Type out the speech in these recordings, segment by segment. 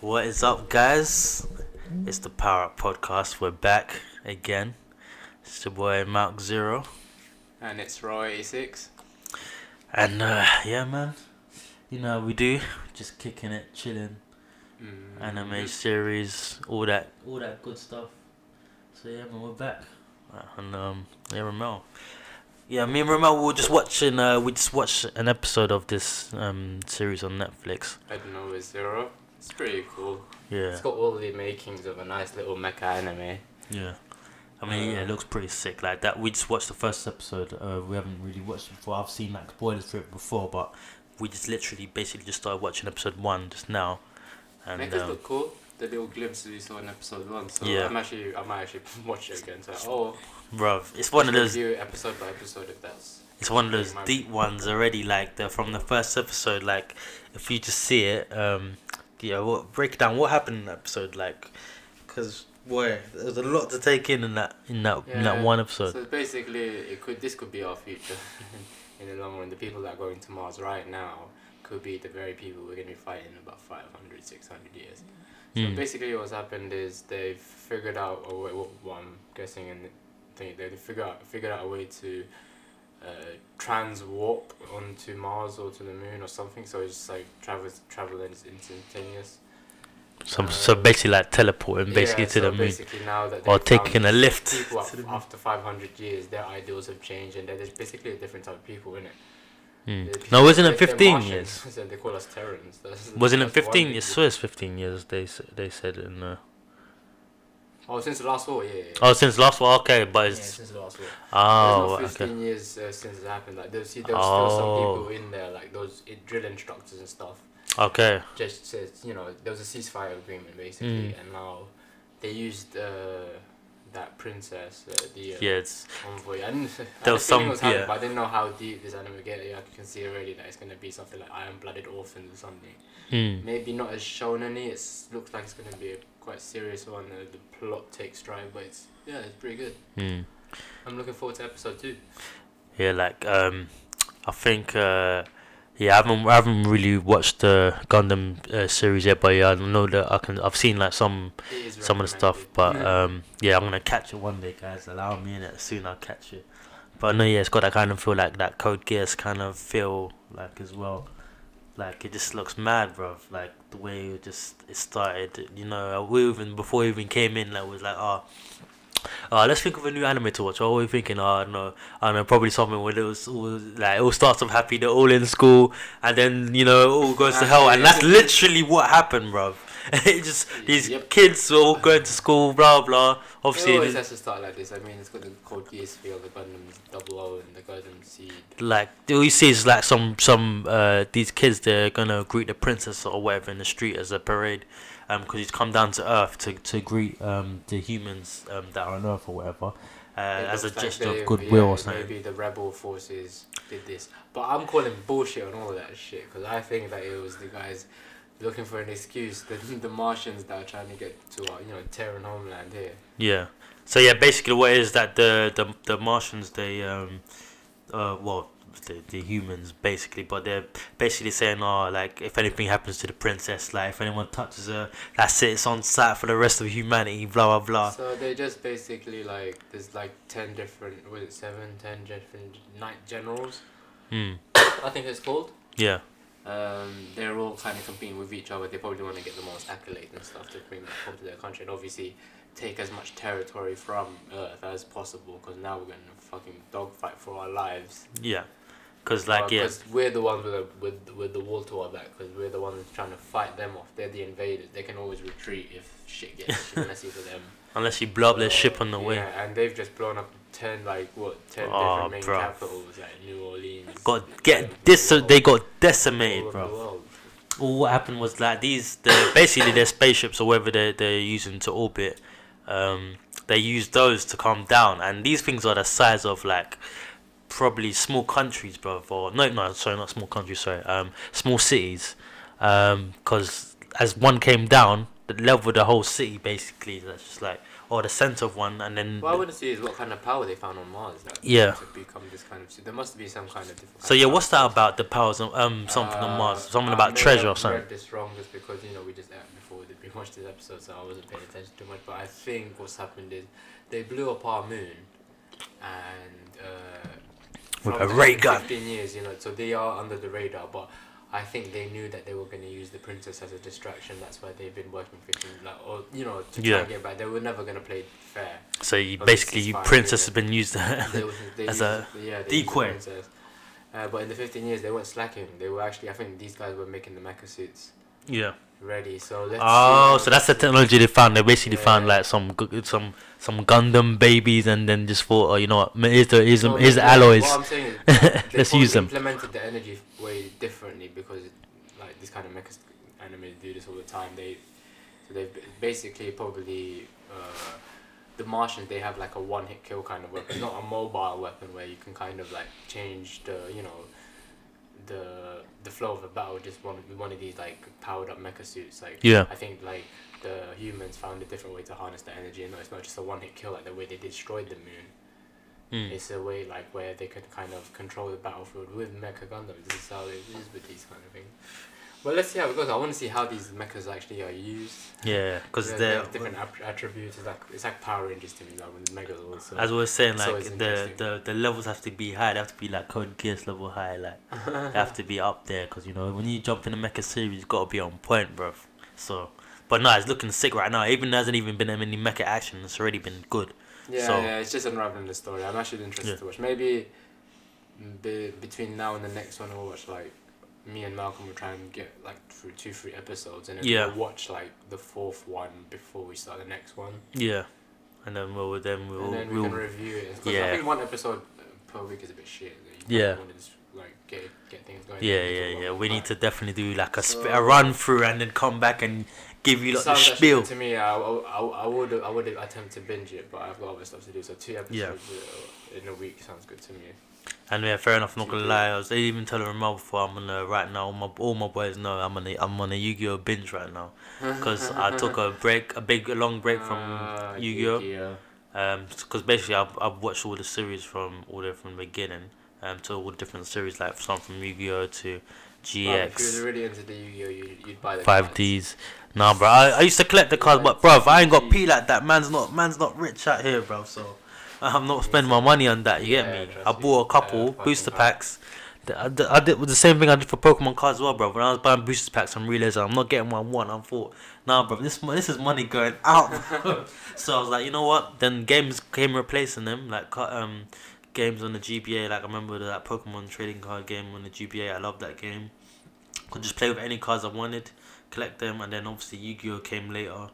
What is up, guys? It's the Power Up Podcast. We're back again. It's your boy Mark Zero, And it's Raw 86. and uh, yeah, man. You know how we do, just kicking it, chilling, Mm, anime series, all that, all that good stuff. So yeah, man, we're back, and um, yeah, Ramel. Yeah, me and Ramel we were just watching. Uh, we just watched an episode of this um series on Netflix. I don't know, it's Zero. It's pretty cool. Yeah, It's got all the makings of a nice little mecha anime. Yeah. I mean, yeah, it looks pretty sick. Like that, we just watched the first episode. Uh, we haven't really watched it before. I've seen like spoilers for it before, but we just literally, basically, just started watching episode one just now. And Mechas um, look cool. The little glimpses we saw in episode one. So Yeah. I'm actually, I might actually watch it again. So oh, bruv, it's one of those. Episode by episode if that's. It's one of those deep ones already. Like the from the first episode. Like if you just see it, um, yeah, what break down what happened in that episode? Like, cause boy, there's a lot to take in in that in that in that one episode. So basically, it could this could be our future in the long run. The people that are going to Mars right now could be the very people we're going to be fighting in about 500, 600 years. So Mm. basically, what's happened is they've figured out, or what, what I'm guessing, and think they figured out figured out a way to uh, trans warp onto Mars or to the moon or something. So it's just like travel travel is instantaneous. So so basically like teleporting basically Yeah, to so the moon. Or taking a lift People to the af- moon. after 500 years, their ideals have changed, and there's basically a different type of people in it. Mm. No, wasn't it 15 years? They call us Terrans. That's- Wasn't it that's one 15 thing. years? So it's 15 years. They they said in. Uh, Oh, since the last war, yeah. yeah, yeah. oh, since last war, Okay, but yeah, it's since the last war. oh There's no 15 okay. years uh, since it happened. Like, there, see, there was still some Oh. people in there, like those drill instructors and stuff. Okay. Just says, you know, there was a ceasefire agreement basically, Mm. and now they used uh, that princess, uh, the uh, Yeah, it's envoy. I didn't. There was some- was happening, yeah. but I didn't know how deep this anime get. Yeah, I can see already that it's gonna be something like Iron-Blooded Orphans or something. mm, Maybe not as shonen-y. It looks like it's gonna be a quite serious one. Uh, the plot takes drive, but it's yeah, it's pretty good. mm. I'm looking forward to episode two. yeah. Like um, I think uh, yeah, I haven't I haven't really watched the Gundam uh, series yet, but yeah, I know that I can. I've seen like some some of the stuff, but recommended. um, yeah, I'm gonna catch it one day, guys. Allow me in it soon. I'll catch it. But no, yeah, it's got that kind of feel like that Code Geass kind of feel like as well. Like it just looks mad, bro. Like the way it just it started. You know, we even before we even came in, like was like, oh, uh, let's think of a new anime to watch. What were we thinking? Oh, no, I don't know, probably something where it was all, like it all starts off happy. They're all in school, and then you know it all goes to hell, and that's literally what happened, bro. it just these Yep. kids are all going to school, blah blah. It Obviously, always has to start like this. I mean, it's got the Code Geass feel, the Gundam Double O, and the Gundam Seed. like all you see is like some some uh these kids they're gonna greet the princess or whatever in the street as a parade, because he's come down to Earth to to greet um the humans um that are on Earth or whatever, uh, as a like gesture they- of goodwill yeah, or something. Maybe the rebel forces did this, but I'm calling bullshit on all of that shit because I think that it was the guys looking for an excuse, the the Martians that are trying to get to our you know Terran homeland here. Yeah. So yeah, basically what it is that the the the Martians they um uh well the, the humans basically but they're basically saying oh like if anything happens to the princess like if anyone touches her that's it it's on sight for the rest of humanity blah blah blah So they just basically like there's like ten different was it seven, ten different knight generals. mm. I think it's called. yeah Um, they're all kind of competing with each other. They probably want to get the most accolades and stuff to bring back home to their country, and obviously take as much territory from Earth as possible. Because now we're gonna fucking dogfight for our lives. yeah because like yeah Because we're the ones with the with with the wall to our back. Because we're the ones trying to fight them off. They're the invaders. They can always retreat if shit gets messy for them. unless you blow up their ship on the way Yeah, and they've just blown up ten like what ten Oh, different main bruv. capitals like New Orleans. got get this world. they got decimated bro all what happened was like these the basically their spaceships or whatever they they're using to orbit um they use those to come down and these things are the size of like probably small countries bro or no no sorry not small countries sorry um small cities um because as one came down the level of the whole city basically that's just like or the center of one, and then What I want to see is what kind of power they found on Mars. That Yeah. To become this kind of. There must be some kind of so yeah, what's that about the powers? of- Um, something on Mars, Uh, something I about treasure or something. read this wrong just because you know we just uh, before we watched this episode, so I wasn't paying attention too much. But I think what's happened is they blew up our moon, and uh, With a ray gun. Fifteen years, you know, so they are under the radar, but. I think they knew that they were going to use the princess as a distraction. That's why they've been working 15, like, or you know, to try and get back. They were never going to play fair. So you basically, you princess has been used. They they As used a yeah, they used the decoy. Uh, but in the 15 years, they weren't slacking. They were actually, I think these guys were making the mecha suits yeah. Ready. So let's Oh, so that's the technology they found. They basically Yeah. found like some some some Gundam babies, and then just thought, oh, you know what? Here's the here's, the here's the alloys. What I'm saying they Let's use them. implemented the energy way differently because, like, this kind of mecha anime do this all the time. They, so they've basically probably. Uh, the Martians they have like a one hit kill kind of weapon, not a mobile weapon where you can kind of like change the you know the the flow of a battle just one one of these like powered up mecha suits. Like Yeah. I think like the humans found a different way to harness the energy and it's not just a one hit kill like the way they destroyed the moon. Mm. It's a way like where they can kind of control the battlefield with mecha Gundams. This is how it is with these kind of things. But let's see how it goes. I want to see how these mechas actually are used. Yeah, because They- they they're have different attributes. It's like it's like Power Rangers to me, like with megas also. as we were saying, like the, the the levels have to be high. They have to be like Code Geass level high. Like they have to be up there because you know when you jump in the mecha series, you gotta be on point, bro. So, but no, it's looking sick right now. Even there hasn't even been any mecha action. It's already been good. Yeah, So- yeah, it's just unraveling the story. I'm actually interested Yeah. to watch. Maybe mm, be, between now and the next one, I'll watch like me and Malcolm will try and get like through two, three episodes, and then Yeah. we'll watch like the fourth one before we start the next one, Yeah, and then we'll then we'll, and then we we'll can review it. 'Cause I Yeah. think one episode per week is a bit shit. You Yeah. Just, like get get things going. yeah to yeah yeah. We need to definitely do like a sp- So- a run through and then come back and give you like the spiel. to me. I, I, I, I would I would attempt to binge it, but I've got other stuff to do. So two episodes Yeah. uh, in a week sounds good to me. And yeah, fair enough. I'm Not gonna lie, I was even telling Ramel before. I'm gonna right now. All my all my boys know I'm on a I'm on a Yu-Gi-Oh binge right now because I took a break, a big a long break from Ah, Yu-Gi-Oh. Yu-Gi-Oh. Um, because basically I've, I've watched all the series from all the from the beginning, um, to all the different series like some from Yu-Gi-Oh to Well, if you GX, really into the Yu-Gi-Oh, you'd, you'd buy the five Ds. Nah, bro, I, I used to collect the cards, but bro, I ain't got P like that. Man's not man's not rich out here, bro. So I'm not spending my money on that. You get me? I bought a couple booster packs. I did, I did the same thing I did for Pokemon cards as well, bro. When I was buying booster packs, I'm realizing I'm not getting what I want. I thought, nah, bro, this this is money going out. so I was like, you know what? Then games came replacing them, like um, games on the GBA. Like I remember that Pokemon trading card game on the GBA. I loved that game. Could just play with any cards I wanted, collect them, and then obviously Yu-Gi-Oh came later.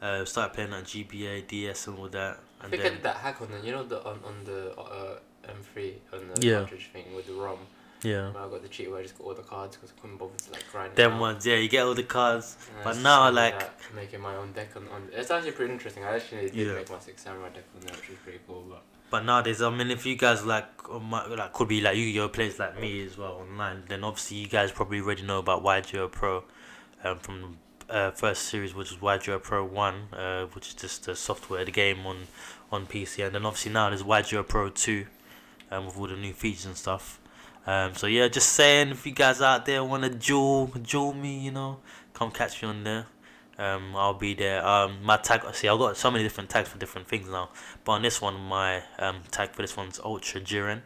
Uh, started playing on GBA, DS, and all that. I think I then did that hack on the, you know, the on, on the uh, M3 on the Yeah. cartridge thing with the ROM. yeah, Where I got the cheat where I just got all the cards because I couldn't bother to like grind. them out. ones. Yeah, you get all the cards. And but now, like- that, making my own deck on, on it's actually pretty interesting. I actually did Yeah. make my six samurai deck on there, which is pretty cool. But But nowadays, I mean, if you guys like, uh, like could be like Yu-Gi-Oh players like me as well online, then obviously you guys probably already know about YGO Pro, um, from the uh, first series, which is YGO Pro One, uh, which is just the software, the game on on PC, and then obviously now there's YGO Pro Two, um, with all the new features and stuff. Um, so yeah, just saying, if you guys out there want to jewel, jewel me, you know, come catch me on there. Um, I'll be there. Um, my tag. See, I've got so many different tags for different things now. But on this one, my um tag for this one's Ultra Jiren.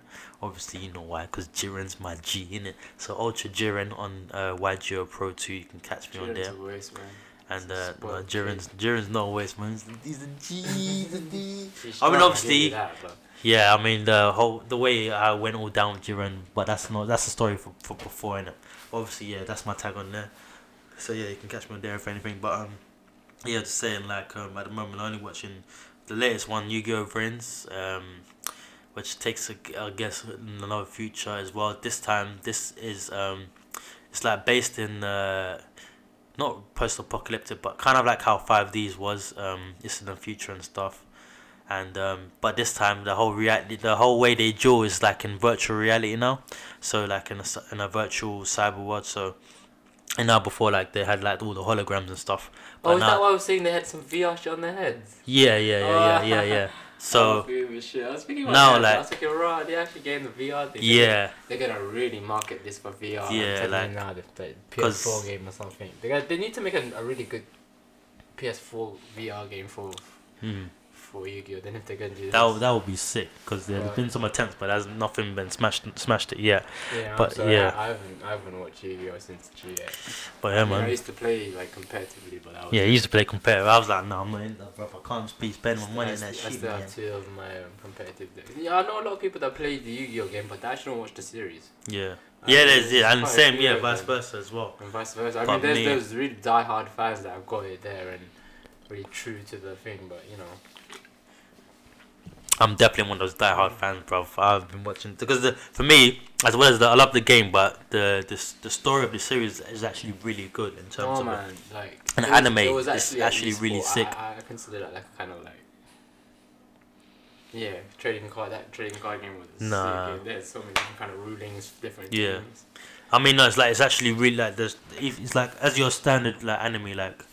Obviously, you know why, because Jiren's my G in it. So Ultra Jiren on uh, YGO Pro Two. You can catch me on there. a waste, man. And uh, no, Jiren's Jiren's no waste, man. He's a G. He's a D. I mean, obviously- that, Yeah, I mean the whole the way I went all down with Jiren, but that's not that's a story for for before innit? Obviously, yeah, that's my tag on there. So yeah, you can catch me on there if anything. But um, yeah, just saying like um at the moment I'm only watching the latest one, Yu-Gi-Oh! VRAINS, um, which takes a, I guess in another future as well. This time, this is um, it's like based in uh. Not post-apocalyptic, but kind of like how Five Ds was. Um, it's in the future and stuff and um, but this time the whole reality, the whole way they draw is like in virtual reality now, so like in a, in a virtual cyber world. So And now before like they had like all the holograms and stuff. But Oh, is now, that why I was saying they had some VR shit on their heads? yeah, yeah, yeah, yeah, yeah, yeah. So shit. I was thinking about now, that, like- I was thinking, right, they actually getting the VR thing. yeah, They're gonna really market this for VR. Yeah, like- now, the, the 'cause- PS4 game or something. They got, they need to make a, a really good PS4 VR game for hmm. For Yu-Gi-Oh. Then if they're gonna do that this, would, that would be sick because there's Right. been some attempts, but there's nothing been smashed smashed it yet. yeah, I'm but, sorry, yeah. I, I haven't I haven't watched Yu-Gi-Oh since GX. But I, yeah, I man. used to play like competitively, but that was Yeah, he used to play competitive. I was like, no, I'm not in that, bro. I can't be spending my money I on that st- I shit, still man. have two of my um, competitive decks. Yeah, I know a lot of people that play the Yu-Gi-Oh game, but they actually don't watch the series. Yeah, I yeah, mean, there's yeah, and quite a same, few yeah, of vice them. versa as well. And vice versa. I But mean, there's me- those really die-hard fans that have got it there and really true to the thing, but you know. I'm definitely one of those diehard fans, bro. I've been watching because the, for me, as well as the, I love the game, but the the the story of the series is actually really good in terms Oh of man, like An anime it was is an actually really sick. I, I consider that like kind of like yeah, trading card. That trading card game was Nah. sick. There's so many different kind of rulings, different Yeah. things. I mean, no, it's like it's actually really like there's it's like as your standard like anime like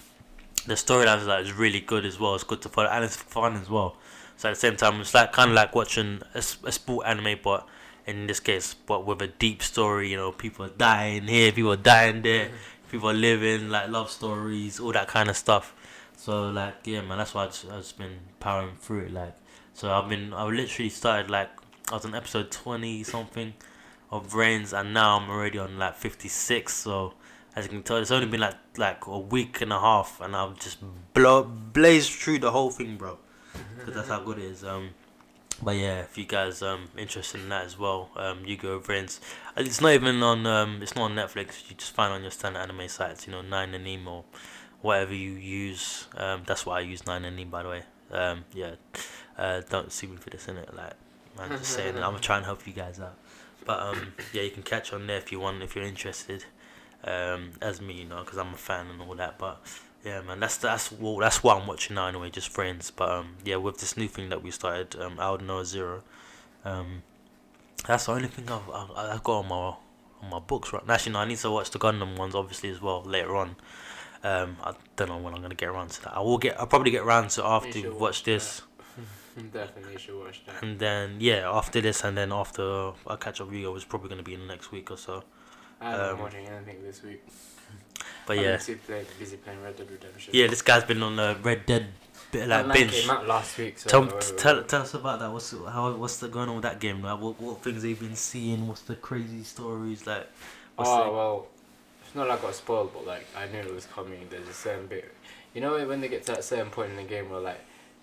the storylines like is really good as well. It's good to follow and it's fun as well. So at the same time, it's like kind of like watching a, a sport anime, but in this case, but with a deep story. You know, people are dying here, people are dying there, mm-hmm. people are living like love stories, all that kind of stuff. So like yeah, man, that's why I just, I've just been powering through it. Like so, I've been I literally started like I was on episode twenty something of VRAINS, and now I'm already on like 56. So as you can tell, it's only been like like a week and a half, and I've just mm. blow blazed through the whole thing, bro. Because that's how good it is. Um, but yeah, if you guys um interested in that as well, um, you go VRAINS. Uh, It's not even on um, it's not on Netflix. You just find on your standard anime sites, you know, Nine and or whatever you use. Um, that's why I use Nine and by the way. Um, yeah, uh, don't sue me for this, innit? Like, I'm just saying, I'm trying to try and help you guys out. But um, yeah, you can catch on there if you want, if you're interested. Um, as me, you know, because I'm a fan and all that. But yeah, man, that's that's well, that's what I'm watching now anyway, just friends. But um, yeah, with this new thing that we started, um, No Zero, um, that's the only thing I've I've, I've got on my on my books right. now. Actually, no, I need to watch the Gundam ones obviously as well later on. Um, I don't know when I'm gonna get around to that. I will get. I'll probably get around to after we've watch watched this. Definitely should watch that. And then yeah, after this, and then after I catch up with you, it's probably gonna be in the next week or so. I haven't um, watching anything this week. But yeah, too play, busy playing Red Dead Redemption. yeah, this guy's been on a Red Dead bit like Online binge. came out last week. So Tell, uh, tell, tell us about that. What's how what's the going on with that game? Like, what what things have you been seeing? What's the crazy stories like? What's oh the, well, it's not like I got spoiled, but like I knew it was coming. There's a certain bit, you know, when they get to that certain point in the game where like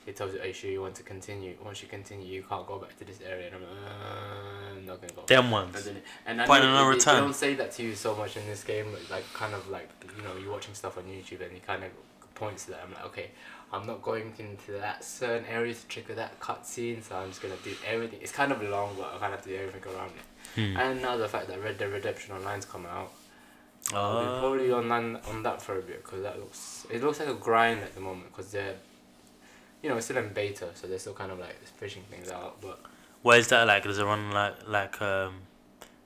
it tells you, "Are you sure you want to continue? Once you continue, you can't go back to this area." And I'm like, uh, I'm not gonna go. them And, ones. then, and I Point know of no they- they don't say that to you so much in this game, like kind of like you know you're watching stuff on YouTube and he kind of points to that. I'm like, okay, I'm not going into that certain area to trigger that cutscene, so I'm just gonna do everything. It's kind of long, but I kind of have to do everything around it. Hmm. And now the fact that Red Dead Redemption Online's come out, I'll be Oh. probably online on that for a bit because that looks it looks like a grind at the moment because they're, you know, it's still in beta, so they're still kind of like fishing things out. But What is that like? Does it run like like um?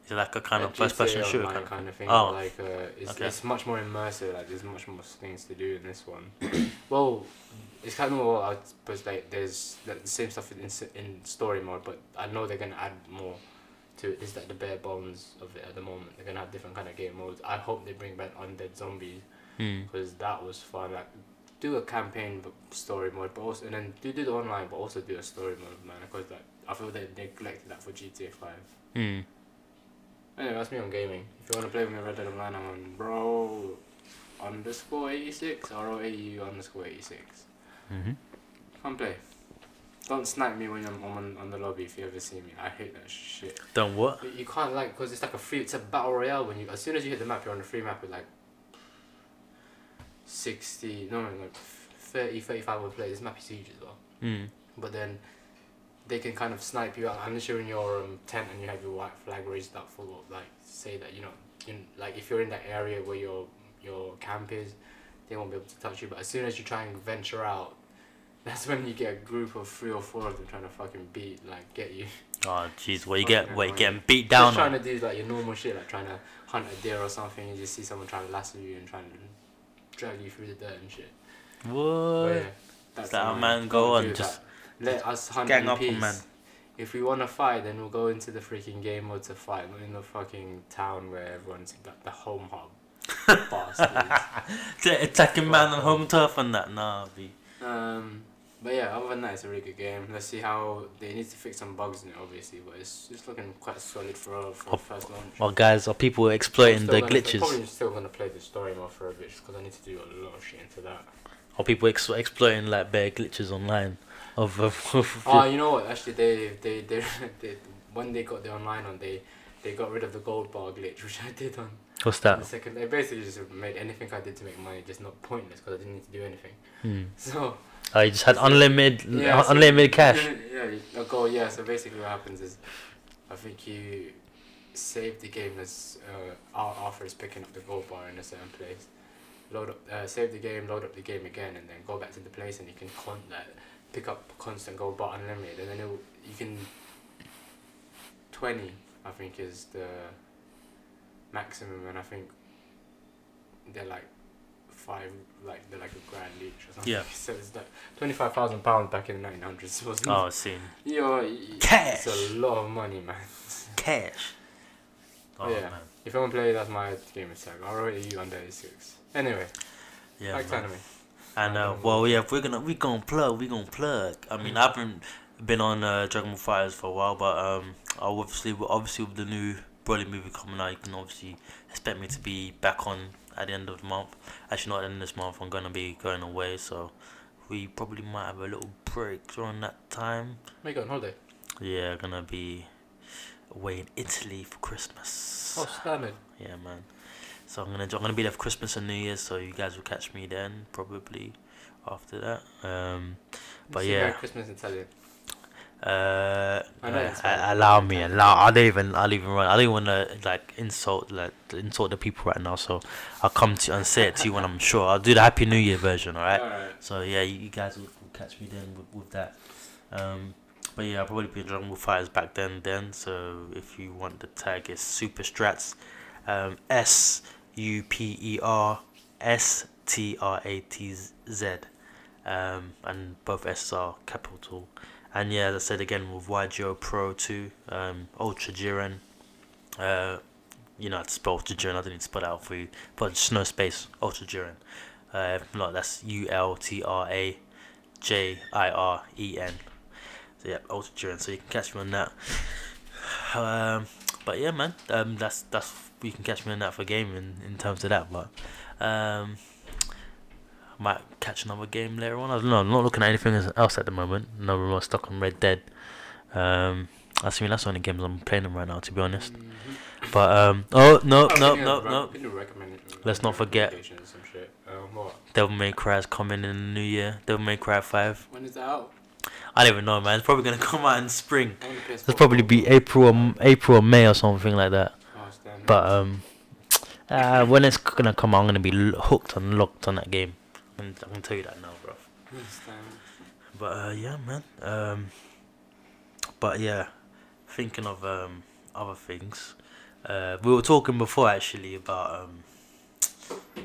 Is it like a kind of first person shooter kind of? kind of thing. Oh. Like uh, it's, Okay. it's much more immersive. Like there's much more things to do in this one. well, it's kind of more. I suppose like there's like, the same stuff in in story mode, but I know they're gonna add more to it. It's like the bare bones of it at the moment. They're gonna have different kind of game modes. I hope they bring back undead zombies Hmm. because that was fun. Like do a campaign story mode, but also and then do do the online, but also do a story mode, man. Because like I feel they neglected that for GTA Five. Hmm. Anyway, that's me on gaming. If you want to play with me Red Dead Online, I'm on bro underscore 86 or AU underscore 86. Mm-hmm. Come play. Don't snipe me when I'm on, on the lobby if you ever see me. I hate that shit. Done what? But You can't like, because it's like a free, it's a battle royale when you, as soon as you hit the map, you're on a free map with like 60, no, no, like 30, 35 would play. This map is huge as well. Hmm. But then they can kind of snipe you out unless you're in your um, tent and you have your white flag raised up for like say that you know in like if you're in that area where your your camp is they won't be able to touch you but as soon as you try and venture out that's when you get a group of three or four of them trying to fucking beat like get you Oh jeez, what you get? What you getting beat down? Just trying to do like your normal shit, like trying to hunt a deer or something, and you just see someone trying to lasso you and trying to drag you through the dirt and shit. What? yeah, that's that how man go on, just that. let us hunt gang in up peace. man. If we want to fight, then we'll go into the freaking game mode to fight, not in the fucking town where everyone's like the home hub. Bastards. Attacking man on home turf and that. Nah, B. Um, but yeah, other than that, it's a really good game. Let's see how they need to fix some bugs in it, obviously, but it's it's looking quite solid for a, for Oh, first launch. Well, guys, are people exploiting the gonna- I'm glitches? probably still gonna play the story mode for a bit because I need to do a lot of shit into that. Are people ex- exploiting like bare glitches online? Of, of, of Oh, you know what? Actually, they they they, they when they got the online on, they they got rid of the gold bar glitch, which I did on what's that? the second. They basically just made anything I did to make money just not pointless because I didn't need to do anything. Hmm. So Oh, you just had unlimited, Yeah, so- unlimited cash. yeah, you- a goal. Yeah. So basically, what happens is, I think you save the game as uh, Arthur is picking up the gold bar in a certain place. Load up, uh, save the game, load up the game again, and then go back to the place, and you can con that pick up constant gold bar unlimited, and then it'll, you can. Twenty, I think, is the maximum, and I think they're like five, like they're like a grand each or something. Yeah. So it's like twenty five thousand pounds back in the nineteen hundreds, wasn't Oh, seen it? Yo, Cash. It's a lot of money, man. cash. Oh yeah. man, If I want to play, that's my game attack. I'll rate you under six. Anyway, yeah. back to man. anime. And uh, Um, well, yeah, if we're gonna we gonna plug, we gonna plug. I mean, I haven't been on uh, Dragon Ball FighterZ for a while, but um, I obviously obviously with the new Broly movie coming out, you can obviously expect me to be back on at the end of the month. Actually, not at the end of this month. I'm gonna be going away, so we probably might have a little break during that time. Make on holiday. Yeah, gonna be away in Italy for Christmas. Oh, standard. Yeah, man. So I'm gonna I'm gonna be there for Christmas and New Year's, so you guys will catch me then probably after that. Um, But yeah. Merry Christmas in Italian. Uh, I know it's uh, allow me, allow. I don't even I'll even run. I don't want to like insult like insult the people right now. So I'll come to and say it to you when I'm sure. I'll do the Happy New Year version. All right. Alright. So yeah, you, you guys will, will catch me then with, with that. Um, but yeah, I'll probably be in Dragon Ball FighterZ back then. Then, so if you want the tag, it's Super Strats, um, S U P E R S T R A T Z, um, and both S are capital. And yeah, as I said again with YGO Pro two, um, Ultra Jiren. Uh, you know how to spell Ultra Jiren. I didn't spell that out for you, but just no space Ultra Jiren. Uh, not, that's U L T R A J I R E N. So yeah, Ultra Jiren. So you can catch me on that. Um, but yeah, man, um, that's that's you can catch me on that for gaming in terms of that. But um, I might catch another game later on. I don't know. I'm not looking at anything else at the moment. No, we're more stuck on Red Dead. Um, I mean that's the only games I'm playing them right now, to be honest. Mhm. But um, oh no no no no. can you recommend- Let's not forget. recommendations, Some shit. What? Devil May Cry is coming in the new year. Devil May Cry Five. When is that out? I don't even know, man. It's probably gonna come out in spring. It'll probably be April or April or May or something like that. Oh. But um, uh, when it's gonna come out, I'm gonna be hooked and locked on that game. And I can tell you that now, bro. But uh, yeah, man. Um, but yeah, thinking of um other things. Uh, we were talking before actually about um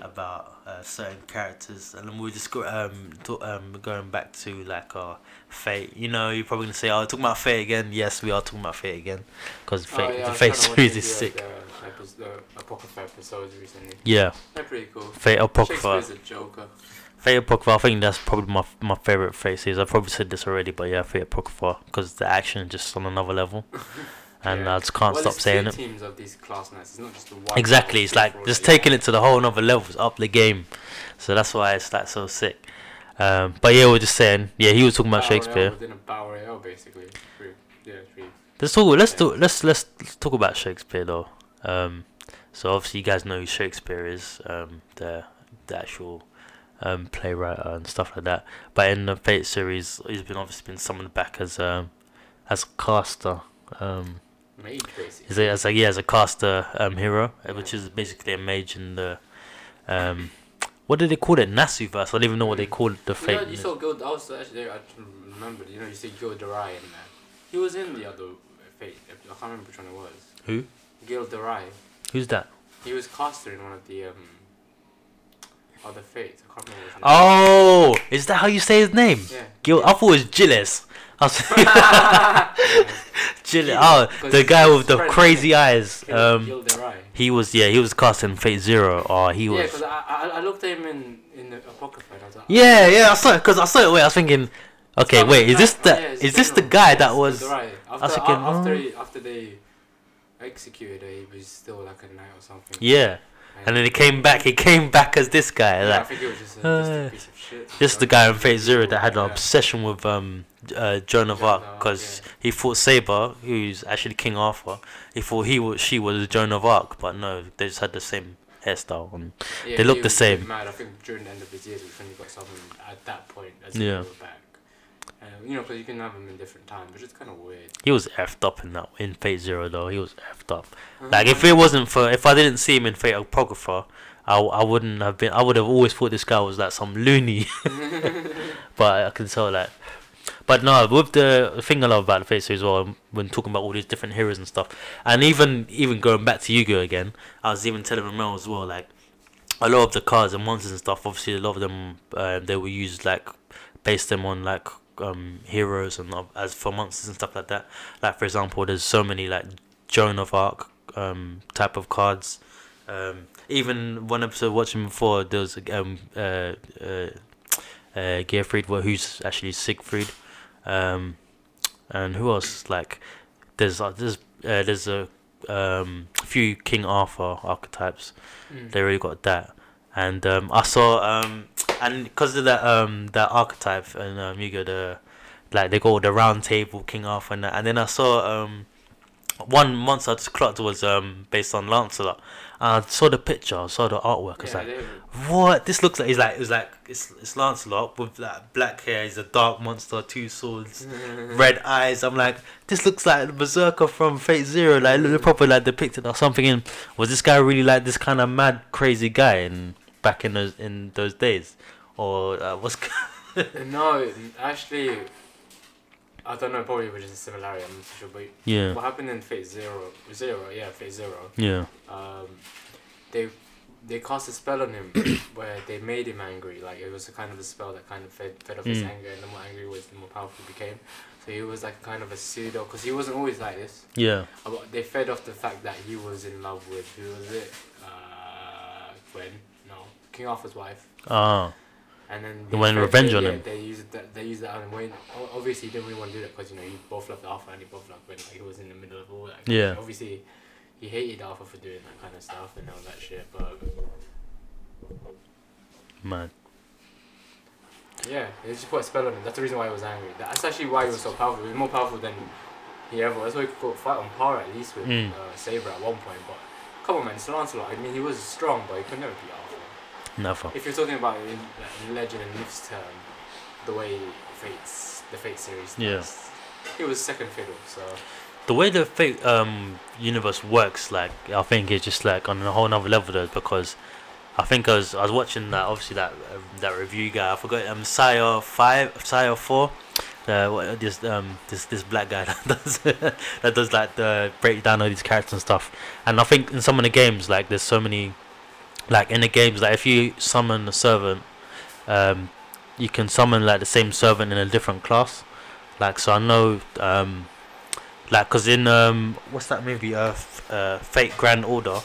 about uh, certain characters, and then we were just go, um, to, um going back to like our fate. You know, you're probably gonna say, "Oh, talking about fate again." Yes, we are talking about fate again because Oh, fate, yeah, the fate trying to watch series is sick. Apocrypha episodes recently. Yeah, They're pretty cool. Fate Apocrypha. Shakespeare's a joker. Fate Apocrypha, I think that's probably my my favorite Fate series. I've probably said this already, but yeah, Fate Apocrypha because the action is just on another level, and Yeah. I just can't well, stop saying it. teams of these class. It's not just the one. Exactly, it's like just taking it to the whole another levels, up the game. So that's why it's like so sick. Um, but yeah, we're just saying, yeah, he was talking about Shakespeare. Royale a battle royale, basically. It's yeah, it's Let's talk. Let's Yeah. Let's let's let's talk about Shakespeare though. Um, so obviously you guys know who Shakespeare is, um, the the actual um, playwright and stuff like that. But in the Fate series, he's been obviously been summoned back as um as a caster. Um, mage, basically. is it as a yeah as a caster um hero, uh, which is basically a mage in the um. What did they call it? Nasuverse. I don't even know what they called the You, fate. know, you saw Gil. I was actually there. I remember. You know, you see Gilderoy in there. He was in the other Fate. I can't remember which one it was. Who? Gil Derai. Who's that? He was caster in one of the um other Fates. I can't remember. Oh, is that how you say his name? Yeah. Gil. I thought it was Gilles. Gilles. Gil, Oh, the guy with the crazy eyes. Um, he was yeah, he was cast in Fate Zero. Oh, he Yeah, was. because I, I I looked at him in in the apocrypha and I was like. Yeah, yeah, I saw it because I saw it. Wait, I was thinking, okay, Oh, wait, is this oh, the yeah, is this the guy that was? After, after, oh. after they executed her, he was still like a knight or something. Yeah, and then he came back. He came back as this guy, Yeah, I like think it was just a, just Uh, a piece of shit. just the guy in Fate Zero that had an Yeah. obsession with um uh, Joan of Arc because he thought Saber, who's actually King Arthur. He thought he was she was Joan of Arc, but no, they just had the same hairstyle. And Yeah, They look he the was same. Mad. I think during the end of his years, which when he got someone at that point as Yeah. You know, because you can have them in different times, which is kind of weird. he was effed up in that in Fate Zero though. He was effed up. Like if it wasn't for if I didn't see him in Fate Apocrypha, I, I wouldn't have been. I would have always thought this guy was like some loony. but I can tell that. But no, with the the thing I love about the Fate series as well, when talking about all these different heroes and stuff, and even even going back to Yu-Gi-Oh again, I was even telling Ramel as well, like a lot of the cards and monsters and stuff. Obviously, a lot of them uh, they were used like based them on like um heroes and of- as for monsters and stuff like that. Like for example, there's so many like Joan of Arc um type of cards. Um, even one episode watching before, there was um uh uh, uh Gearfried, well, who's actually Siegfried, um, and who else? Like, there's uh, there's uh, there's a um few King Arthur archetypes. Mm. They really got that, and um I saw um and because of that um that archetype and um you got the like they got the round table King Arthur and that, and then I saw um one monster I just clocked was um based on Lancelot. I saw the picture, I saw the artwork. I was Yeah, like, what? This looks like he's like it's like it's it's Lancelot with like black hair. He's a dark monster, two swords, red eyes. I'm like, this looks like the Berserker from Fate Zero. Like look proper like depicted or something. And was this guy really like this kind of mad crazy guy in back in those in those days, or uh, what's? no, actually, I don't know. Probably was just a similarity. I'm not sure, but yeah, what happened in Fate Zero? Zero, yeah, Fate Zero. yeah, Um, they they cast a spell on him where they made him angry. Like it was a kind of a spell that kind of fed, fed off his Mm. anger, and the more angry he was, the more powerful he became. So he was like kind of a pseudo, because he wasn't always like this. yeah. Uh, They fed off the fact that he was in love with who was it? Uh, Gwen? King Arthur's wife. Ah, And then They went revenge on yeah, him. They used that. They used that on him. Wayne, obviously, he didn't really want to do that because you know you both loved Arthur and you both loved Gwen. Like he was in the middle of all that. Yeah. Obviously, he hated Arthur for doing that kind of stuff and all that shit. But man. yeah, he just put a spell on him. That's the reason why he was angry. That's actually why he was so powerful. He was more powerful than he ever. was. That's why he could fight on par at least with Mm. uh, Saber at one point. But come on, man, it's Lancelot. I mean, he was strong, but he could never Arthur. Never. If you're talking about in, like, legend and myths term, the way Fates, the Fate series, Yeah. he was second fiddle. So the way the fate um universe works like i think is just like on a whole nother level though because i think i was i was watching that obviously that uh, that review guy i forgot um sire 5 sire 4 uh, what, this um this this black guy that does that does like the breakdown of these characters and stuff and i think in some of the games like there's so many like in the games like if you summon a servant um you can summon like the same servant in a different class like so i know um like because in um what's that movie uh, F- uh fate grand order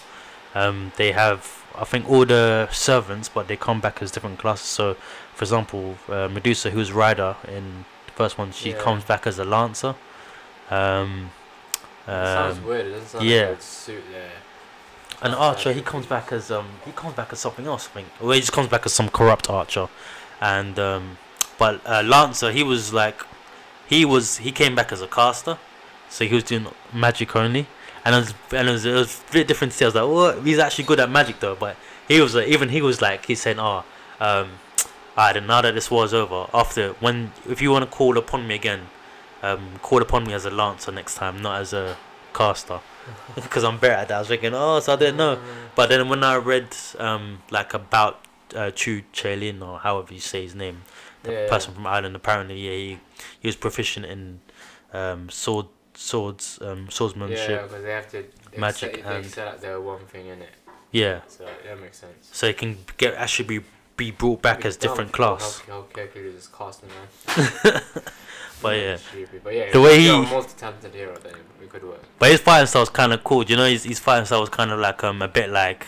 um they have i think all the servants but they come back as different classes so for example uh, medusa who's rider in the first one she Yeah. comes back as a lancer um sounds um, weird. It doesn't sound yeah. like it suit there. An archer he comes back as um he comes back as something else i think. Well he just comes back as some corrupt archer. And um but uh, lancer he was like he was he came back as a caster. So he was doing magic only. And it was and it was, it was a bit different to. I was like what? He's actually good at magic though. But he was like, even he was like he's saying oh um alright then now that this war's over after when if you want to call upon me again um call upon me as a lancer next time not as a caster because I'm better at that I was thinking oh so I didn't know but then when I read um like about uh, Chu Chelin or however you say his name, the Yeah, person from Ireland, apparently yeah he, he was proficient in um sword swords, um, Yeah, swordsmanship. because they have to. They Magic Set, they set up their one thing in it, Yeah, so that makes sense. so it can get actually be be brought back as different class. How, how is casting man. But yeah. Stupid. But yeah, The way he- a multi-talented hero, then it could work. But his fighting style is kind of cool. Do you know his, his fighting style was kind of like um a bit like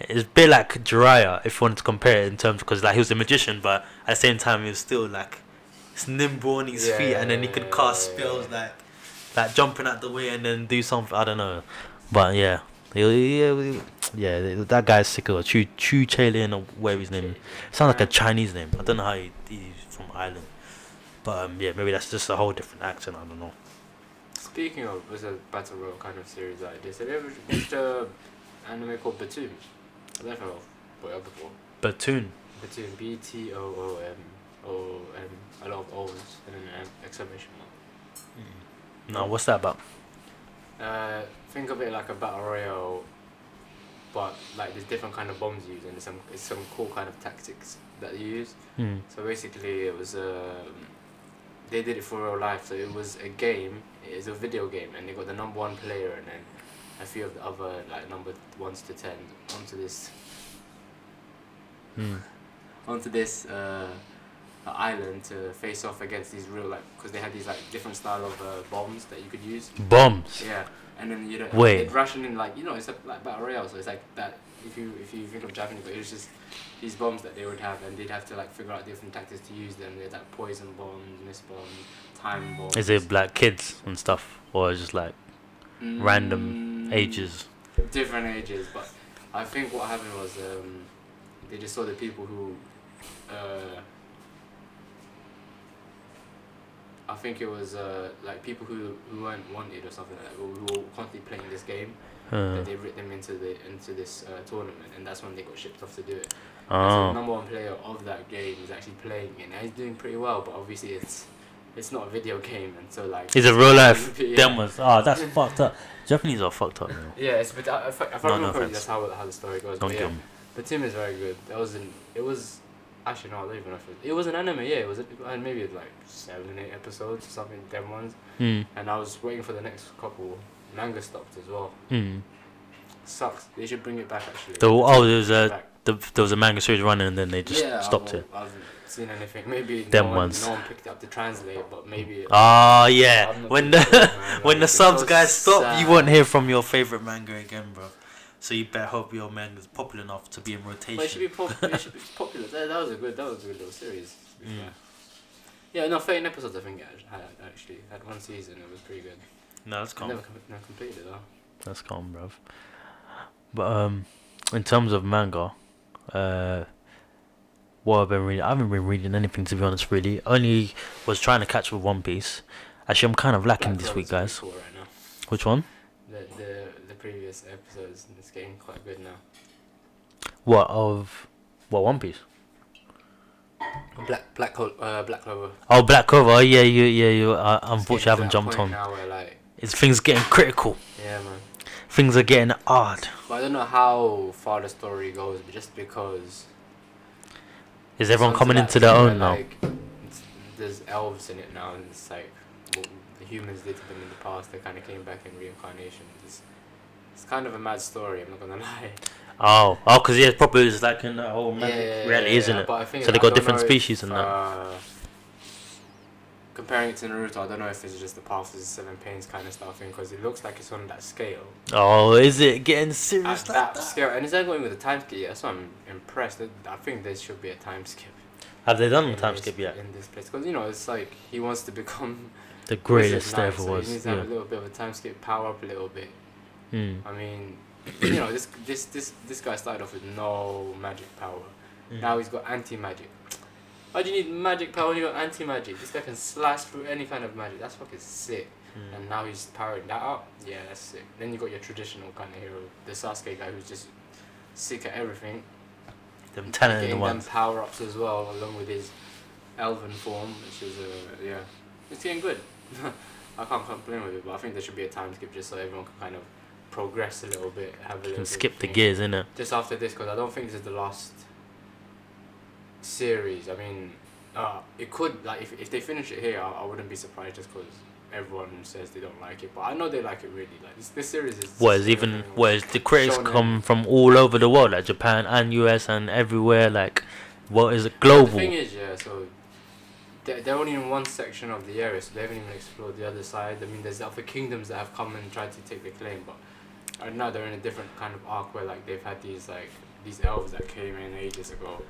it's a bit like Jiraiya if you wanted to compare it in terms because like he was a magician, but at the same time he was still like he's nimble on his Yeah, feet and then he could cast spells like like jumping out the way and then do something. I don't know, but yeah. Yeah, yeah, that guy's sick of Chu Chu Chailin or whatever his name. Sounds like a Chinese name. I don't know how he, he's from Ireland, but um, yeah, maybe that's just a whole different accent. I don't know. Speaking of, was a battle royale kind of series like this. Have you ever watched a anime called Btooom? I don't know if I've brought it up before. Btooom. Btooom, B T O O M O M, a lot of O's and an exclamation mark. No, what's that about? Uh, think of it like a battle royale, but like there's different kind of bombs used and there's some it's some cool kind of tactics that you use. Hmm. So basically, it was um, they did it for real life. So it was a game. It's a video game, and they got the number one player and then a few of the other like number ones to ten onto this Hmm. onto this uh, island to face off against these real like because they had these like different style of uh, bombs that you could use. Bombs. Yeah, and then you know Wait. they'd ration in like you know it's a, like battle royale, so it's like that. If you if you think of Japanese, but it was just these bombs that they would have, and they'd have to like figure out different tactics to use them. They had like poison bombs, mist bombs, time bombs. Is it like kids and stuff, or just like random Mm, ages? Different ages, but I think what happened was um, they just saw the people who. Uh, I think it was uh, like people who, who weren't wanted or something like that, who were constantly playing this game. That they writ them into the into this uh, tournament, and that's when they got shipped off to do it. And so the oh, number one player of that game is actually playing it, and he's doing pretty well. But obviously, it's it's not a video game, and so like is it real life? Yeah. Them was oh, that's fucked up. Japanese are fucked up. Man. Yeah, it's but I, if I, if I No, no remember correctly, offense. that's how how the story goes. Don't but yeah, me. the team is very good. That was an it was actually no, I don't even know if it, it was an anime. Yeah, it was uh, maybe like seven eight episodes or something. Them ones, Hmm. and I was waiting for the next couple. Manga stopped as well. Hmm. Sucks. They should bring it back actually. The oh, there was a the, there was a manga series running and then they just yeah, stopped it. I haven't seen anything. Maybe Them no one, ones. no one picked up to translate, but maybe. Oh yeah, when the when the subs guys stop, you won't hear from your favorite manga again, bro. So you better hope your manga's popular enough to be in rotation. But it should be pop- it should be popular. That, that was a good. That was a good little series. Mm. fair. Yeah, no, thirteen episodes. I think it had actually had one season. It was pretty good. No, that's I calm. never, com- never completed it though. That's calm, bruv. But um, in terms of manga, uh, what I've been reading, I haven't been reading anything to be honest. Really, only was trying to catch with One Piece. Actually, I'm kind of lacking Black this Clover's week, guys. Cool right now. Which one? The the the previous episodes. It's getting quite good now. What of? What One Piece? Black Black Clo- uh, Black Clover. Oh, Black Clover. Oh, yeah, you, yeah, you. Uh, unfortunately, I haven't jumped on. now where like It's things getting critical. yeah man. Things are getting hard. But I don't know how far the story goes, but just because Is everyone coming into their own now? Like, there's elves in it now, and it's like what the humans did to them in the past. They kind of came back in reincarnation. It's, it's kind of a mad story. I'm not gonna lie. Oh, oh, because yeah, probably it's like in the whole magic reality, isn't it? But I think So they got different species if, and that. Uh, comparing it to Naruto, I don't know if it's just the path of the seven pains kind of stuff thing, because it looks like it's on that scale. Oh, is it getting serious At like that that? scale, and it's not going with a time skip. Yeah, that's why I'm impressed. I think there should be a time skip. Have they done the time this- skip yet? In this place, because you know, it's like he wants to become The greatest there ever so was. He needs to Yeah. have a little bit of a time skip, power up a little bit. Hmm. I mean, you know, this this this this guy started off with no magic power. Hmm. Now he's got anti magic. Why do you need magic power when you got anti magic? This guy can slash through any kind of magic. That's fucking sick. Hmm. And now he's powering that up. Yeah, that's sick. Then you got your traditional kind of hero, the Sasuke guy who's just sick at everything. Them talented Getting them power ups as well, along with his elven form, which is uh, yeah, it's getting good. I can't complain with it, but I think there should be a time skip just so everyone can kind of progress a little bit, have a little. can skip the gears, innit? Just after this, because I don't think this is the last series. I mean, uh, it could like if if they finish it here, I, I wouldn't be surprised just because everyone says they don't like it, but I know they like it really. Like this, this series is. Just even is the critics come from all over the world, like Japan and US and everywhere. Like, what is it The global? thing is, yeah, so they're, they're only in one section of the area, so they haven't even explored the other side. I mean, there's other kingdoms that have come and tried to take the claim, but right now they're in a different kind of arc where like they've had these like these elves that came in ages ago.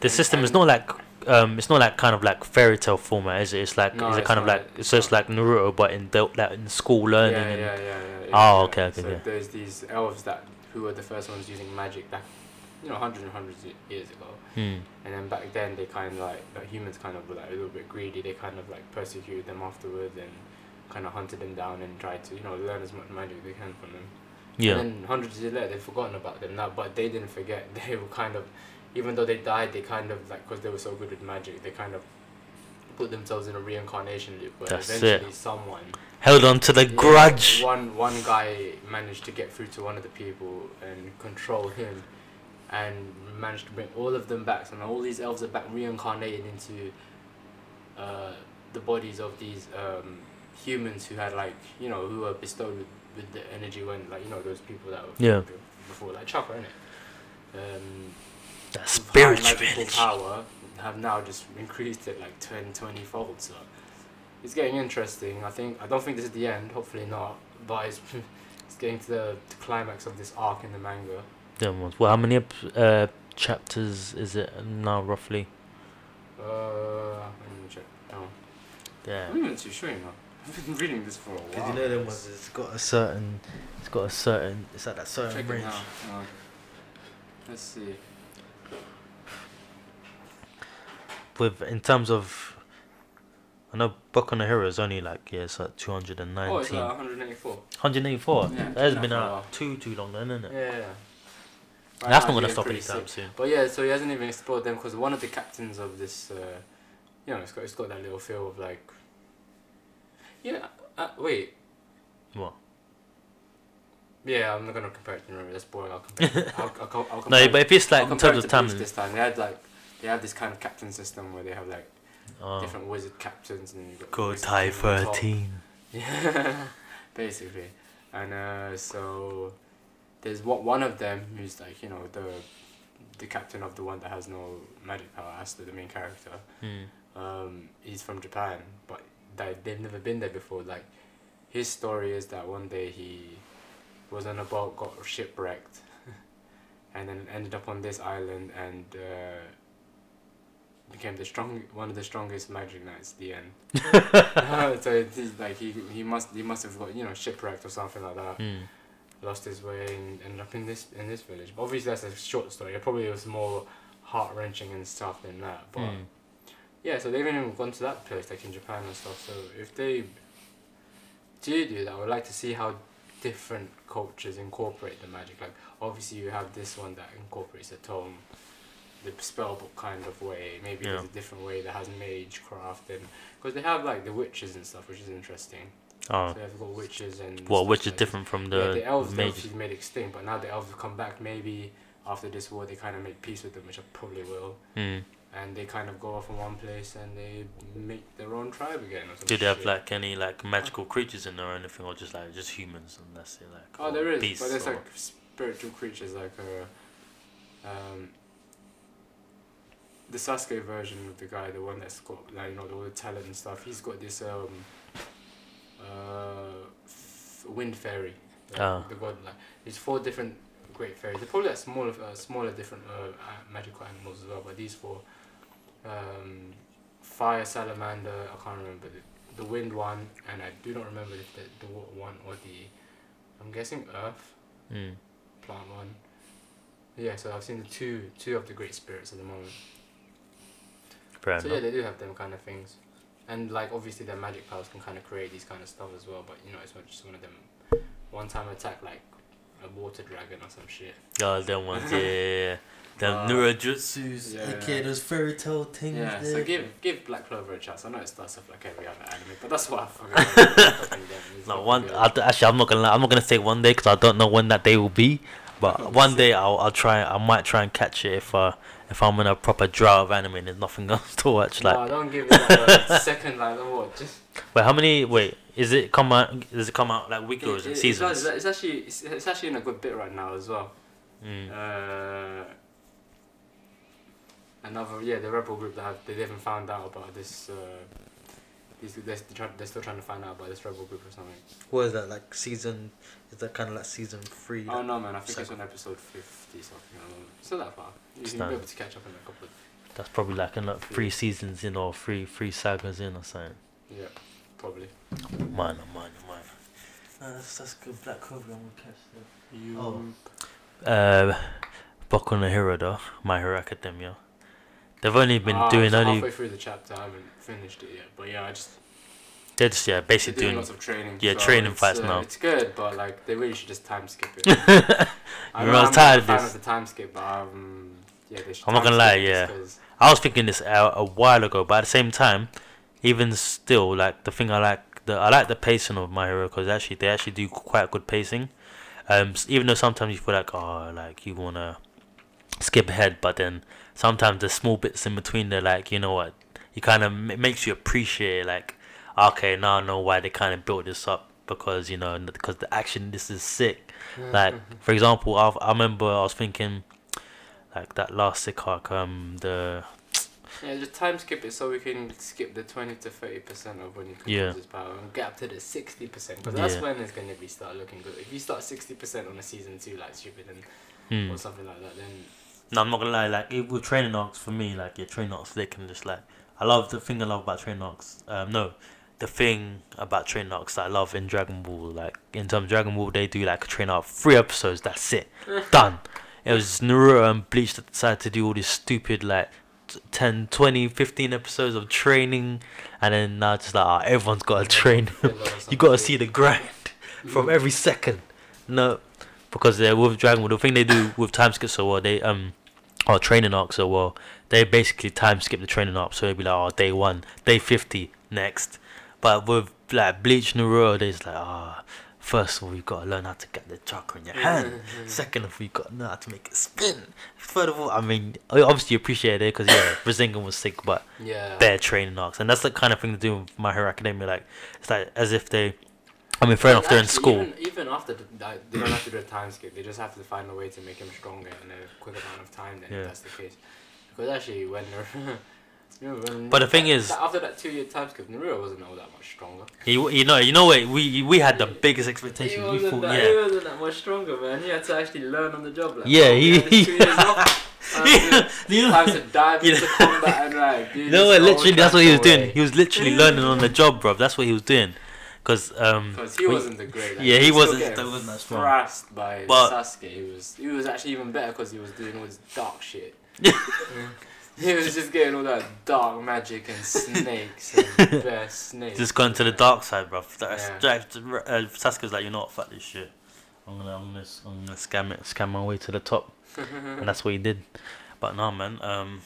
The system is not like um, it's not like kind of like fairy tale format, is it? It's like No, it's kind of like It's it's just like Naruto, but in the, like in school learning yeah, and yeah, yeah, yeah. Oh, okay, okay, So yeah. there's these elves that who were the first ones using magic back, you know, hundreds and hundreds of years ago. Hmm. And then back then they kind of like, like humans kind of were like a little bit greedy. They kind of like persecuted them afterwards and kind of hunted them down and tried to you know learn as much magic they can from them. yeah, And then hundreds of years later they've forgotten about them now, but they didn't forget. They were kind of, even though they died, they kind of like because they were so good with magic, they kind of put themselves in a reincarnation loop where That's it. eventually someone held on to the yeah, grudge. One one guy managed to get through to one of the people and control him, and managed to bring all of them back. So now all these elves are back reincarnated into uh, the bodies of these um, humans who had like you know who were bestowed with, with the energy when like you know those people that were Yeah. before like Chopper, innit? Um, That with high magical spirituality. power have now just increased it like 10, 20 fold. So it's getting interesting. I think I don't think this is the end. Hopefully not. But it's it's getting to the, the climax of this arc in the manga. Them ones. Well, how many uh, chapters is it now roughly? Uh, let me check. Oh, Yeah. I'm not even too sure. You know, I've been reading this for a while. Because you know them ones, it's got a certain, it's got a certain, it's at that certain Check it range. now. Uh, let's see. With in terms of, I know Boku no Hero is only like yeah, it's like two hundred and Oh, it's like 184. 184. Yeah, that has been out too too long then, isn't it? Yeah. yeah. Right That's not gonna stop anytime soon. But yeah, so he hasn't even explored them because one of the captains of this, uh, you know, it's got it's got that little feel of like, yeah. Uh, wait, What? yeah, I'm not gonna compare it to remember. That's boring. I'll compare. it. I'll, I'll, I'll, I'll No, compare but if it's like in terms it of time, this time, they had like they have this kind of captain system where they have like oh, different wizard captains and Gotei on top. 13. Yeah, basically. And uh, so there's what one of them who's like you know the the captain of the one that has no magic power, Asta, the main character. Hmm. Um, he's from Japan, but that they've never been there before. Like his story is that one day he was on a boat, got shipwrecked, and then ended up on this island and. Uh, became the strong one of the strongest magic knights at the end. So it's like he he must he must have got you know shipwrecked or something like that. Hmm. lost his way and ended up in this in this village. But obviously that's a short story. It probably was more heart wrenching and stuff than that but Hmm. yeah so they've even gone to that place like in Japan and stuff. So if they do do that I would like to see how different cultures incorporate the magic. Like obviously you have this one that incorporates the tome the spellbook kind of way maybe there's a different way that has magecraft and because they have like the witches and stuff which is interesting Oh. so they've got witches and Well, which is like different from the, yeah, the elves obviously made extinct, but now the elves have come back. Maybe after this war, they kind of make peace with them, which I probably will. Hmm. And they kind of go off in one place and they make their own tribe again. Or Do they have shit. like any like magical creatures in there or anything, or just like just humans and that's it? Like Oh, there is, but there's or- like spiritual creatures like uh, um, the Sasuke version of the guy, the one that's got like you know all the talent and stuff. He's got this um, uh, f- wind fairy. The, Ah. the god like there's four different great fairies. They're probably like smaller, uh, smaller different uh, magical animals as well. But these four, um, fire salamander. I can't remember the, the wind one, and I do not remember if the the water one or the I'm guessing earth Hmm. plant one. Yeah, so I've seen the two two of the great spirits at the moment. So yeah, they do have them kind of things, and like obviously their magic powers can kind of create these kind of stuff as well. But you know, it's not just one of them one time attack like a water dragon or some shit. Oh, them ones, yeah, yeah, yeah. Them Uh, Nurajutsus, yeah. aka those fairy tale things. Yeah, there. so give give Black Clover a chance. I know it starts off like every other anime, but that's what I fucking. fucking them. It's No one. I, actually, I'm not gonna. I'm not gonna say one day because I don't know when that day will be. But one day I'll I'll try. I might try and catch it if uh if I'm in a proper drought of anime and there's nothing else to watch. Like, Nah, don't give it like a second like what? Just wait, how many? Wait, is it come out? Does it come out like weekly or is it it's, seasons? it's actually it's, it's actually in a good bit right now as well. Mm. Uh, another yeah, the rebel group that have they haven't found out about this. Uh, these they're, still trying, they're still trying to find out about this rebel group or something. What is that like season? Is that kind of like season three? Oh no, man! I think it's on episode fifty don't. It's not that far. You It's can be able to catch up in a couple of That's probably like in like three seasons in or three three sagas in or something. yeah, probably. Mine, mine, mine. No, that's that's good. Black Cobra, I'm gonna catch that. You. Oh. Uh, Boku no Hero though, My Hero Academia. They've only been Ah, doing only. halfway through the chapter. I haven't finished it yet, but yeah, I just They're just yeah, basically doing doing. lots of training. yeah, so training fights uh, now. It's good, but like they really should just time skip it. I was I'm tired of this. of the time skip, but um, yeah, they should. I'm not gonna lie, yeah. I was thinking this a, a while ago, but at the same time, even still, like the thing I like, the I like the pacing of My Hero because actually they actually do quite good pacing. Um, even though sometimes you feel like oh, like you wanna skip ahead, but then sometimes the small bits in between, they're like you know what, it kind of makes you appreciate like okay now I know why they kind of built this up because you know because the action this is sick. Like for example, I I remember I was thinking like that last sick arc, um the Yeah, just time skip it so we can skip the twenty to thirty percent of when you control Yeah. his power and get up to the sixty percent because that's Yeah. when it's gonna be start looking good. If you start sixty percent on a season two like stupid and hmm. or something like that, then No, I'm not gonna lie. Like it, with training arcs, for me, like yeah, training arcs, they can just like I love the thing I love about training arcs. Um, no, the thing about train arcs that I love in Dragon Ball, like in terms of Dragon Ball, they do like a train arc, three episodes, that's it, done. It was Naruto and Bleach that decided to do all this stupid like t- 10, 20, 15 episodes of training, and then now just like ah, everyone's got to train. you gotta see the grind from every second. No, because uh, with Dragon Ball, the thing they do with time skip so well, they um, or training arc so well, they basically time skip the training arc. So it'd be like, oh, day one, day fifty, next. But with like Bleach Naruto, they just like, ah, first of all, you gotta learn how to get the chakra in your hand. Second of all, you gotta know how to make it spin. Third of all, I mean, I obviously appreciate it because yeah, Rasengan was sick, but yeah, bare training arcs, and that's the kind of thing to do with My Hero Academia. Like it's like as if they, I mean, fair enough, they're in school. Even, even after the, they don't have to do a time skip. They just have to find a way to make him stronger in a quick amount of time. Then Yeah. if that's the case, because actually when Naruto, you know, when But the thing is- after that two year time skip, Naruto wasn't all that much stronger. He, you know, you know what? We we had the biggest He expectations. We wasn't, thought, that, he wasn't that much stronger, man. He had to actually learn on the job. Like, Yeah, bro, he- had his two years off. Yeah, you know- Time to dive you into know- combat and like. do you know what? Literally, that's what he was track doing. He was literally learning on the job, bro. That's what he was doing. Cause um, Because he we- wasn't the great. Like, Yeah, he was wasn't. that wasn't that strong. thrashed by But- Sasuke. He was. He was actually even better because he was doing all this dark shit. he was just getting all that dark magic and snakes and bear snakes. just going to the dark side, bro. That's, Yeah. Uh, Sasuke's like, you know what? Fuck this shit. I'm gonna, I'm gonna, I'm gonna scam it, scam my way to the top, and that's what he did. But no, man. Um,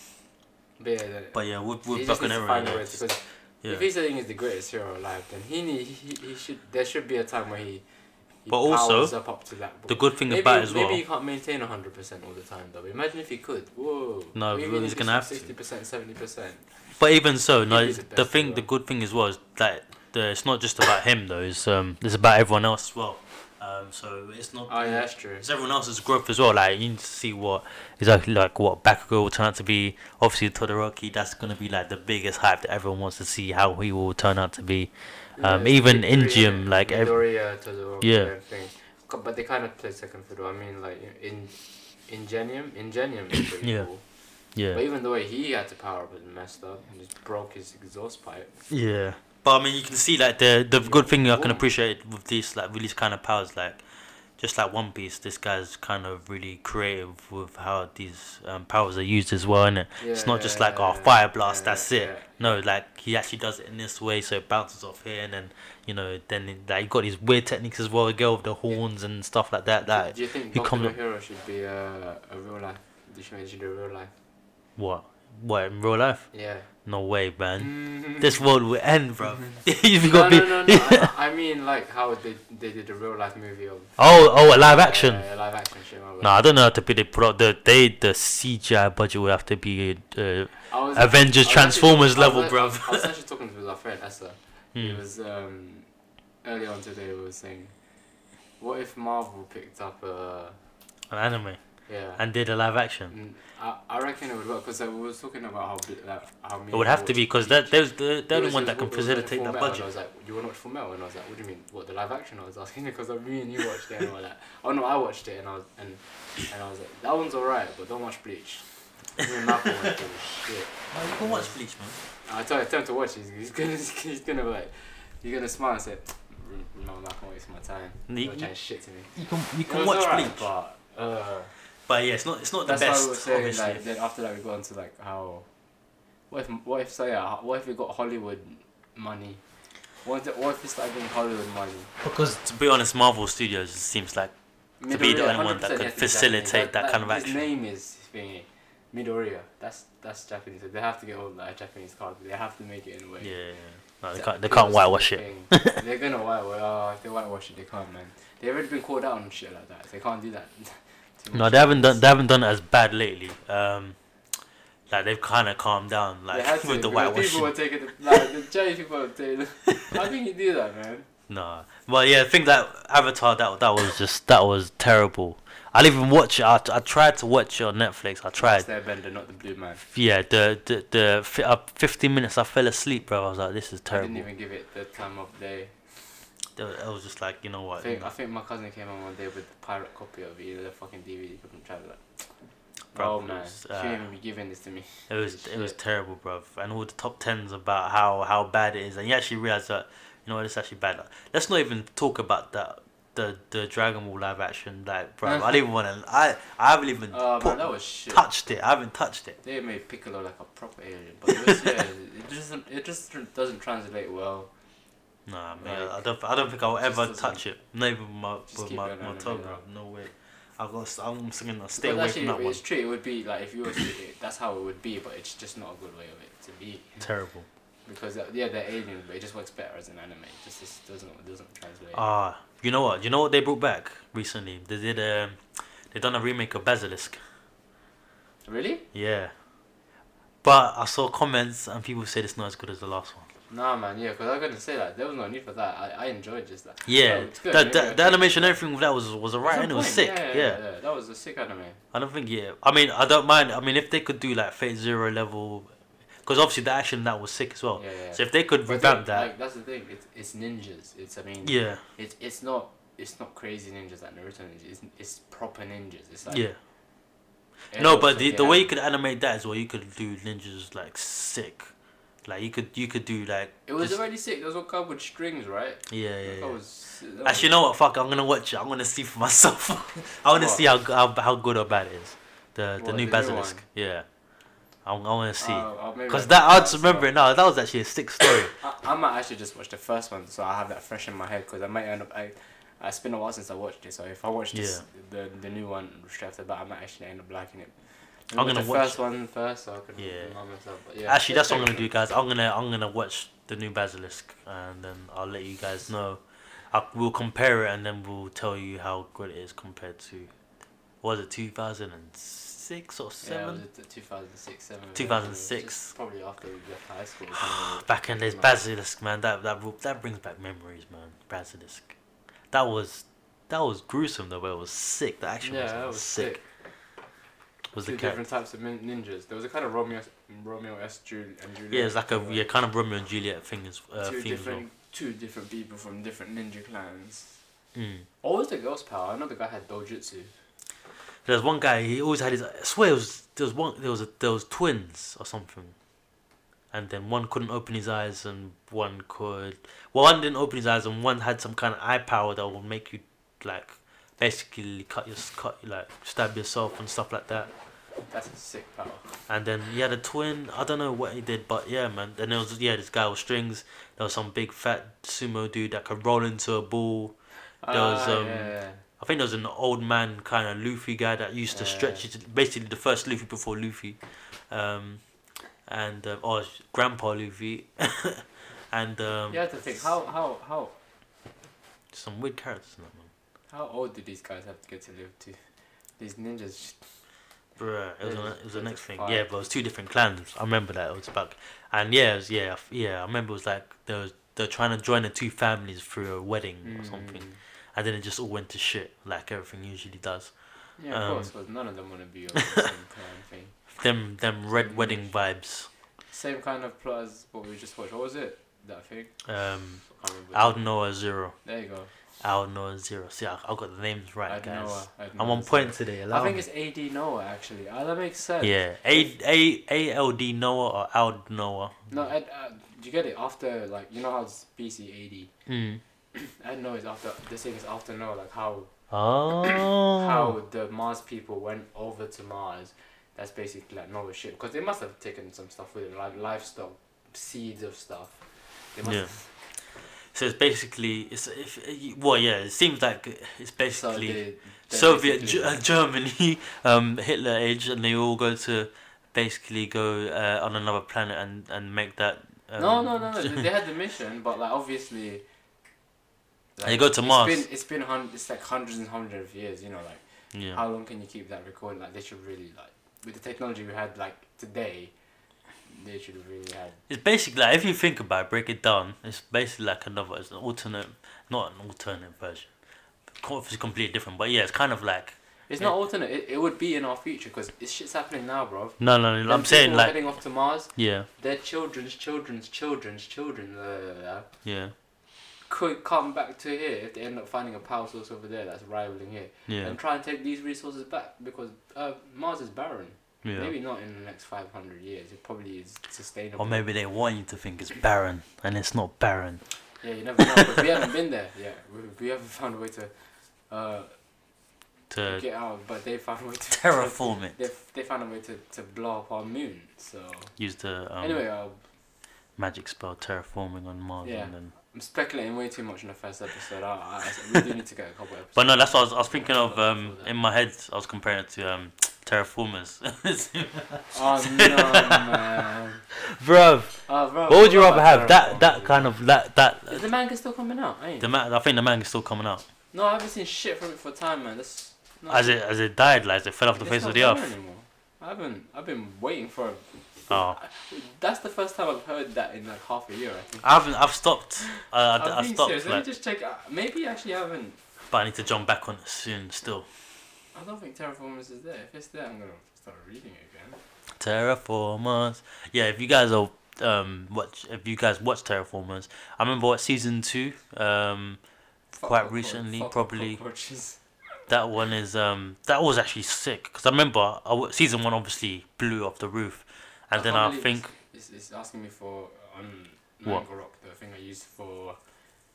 But yeah, the, but yeah, with with just Buck and needs to Arrow, find a yeah, way it's to- just- 'cause yeah. If he's saying he's the greatest hero alive, then he need he, he should there should be a time where he. He But also, up, up the good thing maybe, about it as well. maybe you can't maintain hundred percent all the time though. Imagine if he could. Whoa. No, Even he's have to. Sixty percent, seventy percent. But even so, no, the the thing, the good thing as well is that the, it's not just about him though. It's um, it's about everyone else as well. Um, so it's not. Oh yeah, that's true. It's everyone else's growth as well. Like you need to see what exactly like what Bakugo will turn out to be. Obviously, Todoroki, that's gonna be like the biggest hype that everyone wants to see how he will turn out to be. Um, even in gym, like, ev- Midoriya, Yeah. and But they kind of play second fiddle. I mean, like in Ingenium, Ingenium is pretty Yeah. cool. Yeah, But even the way he had to power up was messed up and just broke his exhaust pipe. yeah. But I mean, you can see like the the good thing I can appreciate with these like with these kind of powers, like just like One Piece, this guy's kind of really creative with how these um, powers are used as well, innit? It's not just like, oh, Yeah, fire blast, yeah, that's it. yeah. No, like he actually does it in this way, so it bounces off here, and then you know, then it- like you got these weird techniques as well. Go with the horns and stuff like that. That do you think he Boku no Hero should be a, a real life? You should, it a real life. what What in real life? Yeah. No way, man. This world will end, bro. no, got no, no, no. I, I mean, like how they they did a real life movie of Oh, oh, a live action. uh, live action shit. No, I don't know how to be the pro. The they the CGI budget would have to be uh, Avengers, was Transformers actually, level, I was, bruv. I was actually talking to our friend Essa. He hmm. was um, earlier on today. We were saying, what if Marvel picked up a an anime yeah? and did a live action. Mm, I, I reckon it would work because uh, we was talking about how big, like, how It would have to be because they're, they're, they're the only one that can facilitate that And I was like, you want to watch Full Metal? And I was like, what do you mean? What the live action? I was asking because me and you watched it and all that. oh no, I watched it and I was and and I was like, that one's alright, but don't watch Bleach. Me and Malcolm shit. Oh, you can watch Bleach, man. I told I told him to watch. He's, he's gonna he's gonna be like he's gonna smile and say, "Mm, no, I'm not gonna waste my time. You- You're trying shit to me. You can you can watch alright, Bleach, but uh, but yeah, it's not it's not the that's why best. we were saying. obviously. Like then after that we got into like how what if what if so yeah what if we got Hollywood money. What if, what if we getting Hollywood money? because to be honest, Marvel Studios seems like To be the only one that could facilitate that kind of action. His name is thingy, Midoriya. That's that's Japanese. So they have to get all that Japanese card. They have to make it in a way. yeah, yeah. No, they can't they can't whitewash it. They're gonna whitewash. Oh, if they whitewash it, they can't, man. They've already been called out on shit like that. They can't do that. No, they haven't done they haven't done it as bad lately. Um, like they've kind of calmed down, like to, with the whitewashing. People were taking the like the J people were taking. How can you do that, man? No, but yeah, I think that Avatar that that was just that was terrible. I didn't even watch it. I, I tried to watch it on Netflix. I tried. It's the Airbender, not the blue man. Yeah, the the the fi- uh, fifteen minutes I fell asleep, bro. I was like, this is I terrible. didn't even give it the time of day. It I was just like, you know I what? think I think my cousin came home one day with the pirate copy of it, the fucking DVD from travel. Like, Bro, oh it man, was, you uh, shouldn't even be giving this to me. It was it was terrible, bro. And all the top tens about how how bad it is, and you actually realize that you know what it's actually bad. Like, let's not even talk about that the the Dragon Ball live action. Like, bro, I don't even want to. I I haven't even Oh put- man, that was shit. touched it. I haven't touched it. They made Piccolo like a proper alien, but it was, yeah, it doesn't it just doesn't translate well. Nah, man, Like, I don't. I don't think I'll ever touch it. Not even with my with my, my toe, bro. No way. I got. I'm saying I'll stay away from that one. it's true. It would be like if you were to, it, that's how it would be, but it's just not a good way of it to be. Terrible. Because uh, yeah, they're aliens, but it just works better as an anime. It just, just doesn't it doesn't translate. Ah, you know what? You know what they brought back recently? They did. Um, they done a remake of Basilisk. really? Yeah. But I saw comments and people said it's not as good as the last one. Nah, man. Yeah, because I was gonna say that there was no need for that. I, I enjoyed just that. Yeah, Oh, good, the, the, I'll the animation, everything with that was was alright and it was sick. Yeah, Yeah, yeah, yeah, That was a sick anime. I don't think yeah. I mean, I don't mind. I mean, if they could do like Fate Zero level, because obviously the action that was sick as well. Yeah, yeah. So if they could But revamp that, Like, that's the thing. It's it's ninjas. It's I mean. yeah, It's it's not it's not crazy ninjas like Naruto ninjas. It's, it's proper ninjas. It's like yeah. No, but the the way you could animate that as well, you could do ninjas like sick. Like you could you could do like it was just- already sick. Those were covered with strings, right? yeah yeah. Yeah. was, Actually, you know what? Fuck, I'm gonna watch it. I'm gonna see for myself. I want to What? see how, how how good or bad it is. The the What, new the Basilisk. one? yeah. I, I want to see. Uh, uh, Because that, I just remember it now. That was actually a sick story. I, I might actually just watch the first one, so I have that fresh in my head. Because I might end up. I, uh, it's been a while since I watched it, so if I watch this, the the new one straight after that, I might actually end up liking it. I'm Watch gonna the watch first one first, so I can Yeah. remind myself. But yeah, Actually, that's what I'm gonna do, guys. I'm gonna I'm gonna watch the new Basilisk, and then I'll let you guys know. I, we'll compare it, and then we'll tell you how good it is compared to. Was it 2006 or Yeah, seven? was it 2006, 7? 2006. Probably after we left high school. or. Back in days, Basilisk, man, that that that brings back memories, man. Basilisk, that was that was gruesome though, but it was sick. The action yeah, was, that was was sick. sick. Was Two the different types of ninjas. There was a kind of Romeo, Romeo S. Jul- and Juliet. Yeah, it's like a uh, yeah, kind of Romeo and Juliet thing as uh, two theme as well. different, two different people from different ninja clans. Mm. Was the girl's power? I know the guy had dojutsu. There's one guy. He always had his. I swear, it was there was one. There was a, there was twins or something, and then one couldn't open his eyes, and one could. Well, one didn't open his eyes, and one had some kind of eye power that would make you, like, basically cut your cut like stab yourself and stuff like that. That's a sick power. And then he had a twin. I don't know what he did, but yeah, man. Then there was yeah, this guy with strings. There was some big fat sumo dude that could roll into a ball. There was, Ah, um, yeah, yeah. I think there was an old man kind of Luffy guy that used to Yeah. stretch. It, basically, the first Luffy before Luffy. Um, and um, oh, Grandpa Luffy, and um, You have to think how how how some weird characters in that man. how old do these guys have to get to live to? These ninjas. Bruh, it was, it was the next thing. fight. Yeah, but it was two different clans. I remember that it was back, and yeah, was, yeah, yeah. I remember it was like there was they're trying to join the two families through a wedding or something, Mm. and then it just all went to shit like everything usually does. Yeah, of Um, course, but none of them want to be on the same kind of thing. Them them red Mm. wedding vibes. Same kind of plot as what we just watched. What was it? That thing? Um, I can't remember. Al Noah Zero, There you go. Al Noah Zero. See, I, I got the names right, Ad guys. Noah. I'm on Zero. point today. Allow I think me. it's AD Noah actually. Ah, that makes sense. Yeah, A A A L D Noah or Al Noah. No, Ed, uh, do you get it after like you know how it's BC AD? Mm. Noah is after this thing is after Noah like how Oh. how the Mars people went over to Mars. That's basically like Noah's ship because they must have taken some stuff with them like livestock, seeds of stuff. They must Yeah. have So it's basically it's if well yeah it seems like it's basically they Soviet basically- Ge- uh, Germany um Hitler age and they all go to basically go uh, on another planet and and make that um, no, no, no, no. they had the mission, but like obviously. They go to it's Mars. Been, it's been hun- it's like hundreds and hundreds of years. You know, like yeah how long can you keep that recording? Like they should really like with the technology we had like today, they should have really had. it's basically like if you think about it, break it down it's basically like another it's an alternate not an alternate version it's completely different but yeah it's kind of like It's Yeah. not alternate. It, it would be in our future because this shit's happening now, bro. no no, no Them I'm saying like heading off to Mars. yeah Their children's children's children's children uh, yeah could come back to here if they end up finding a power source over there that's rivaling here yeah and try and take these resources back because uh, Mars is barren. Yeah Maybe not in the next five hundred years. It probably is sustainable. or maybe they want you to think it's barren and it's not barren Yeah, you never know. But we haven't been there yet. We, we haven't found a way to uh, to get out. But they found a way to terraform it They they found a way to, to blow up our moon. So use the um, anyway, uh, magic spell terraforming on Mars Yeah. and then I'm speculating way too much in the first episode. I, I, we do need to get a couple episodes. But no, that's what I was, I was thinking of. Um, in my head, I was comparing it to um, Terra Formars. Oh no, man. Bro, Oh, bro, what would you rather have? That that kind of that that Is the manga still coming out? Ain't the ma- I think the manga's still coming out. No, I haven't seen shit from it for a time, man. That's no, As it as it died, like as it fell off the it's face not of the earth. Anymore. I haven't. I've been waiting for. Oh, That's the first time I've heard that in like half a year. I think. I haven't. I've stopped. Uh, I, I'm I being stopped. serious. Let Like, me just check. Maybe actually I haven't. but I need to jump back on it soon. Still, I don't think Terra Formars is there. If it's there, I'm gonna start reading it again. Terra Formars. Yeah, if you guys are um watch if you guys watch Terra Formars, I remember what season two. Um, Fuck Quite recently, fuck probably- that one is um that was actually sick because I remember I season one obviously blew off the roof, and then I think It's, it's asking me for? Rock, the thing I use for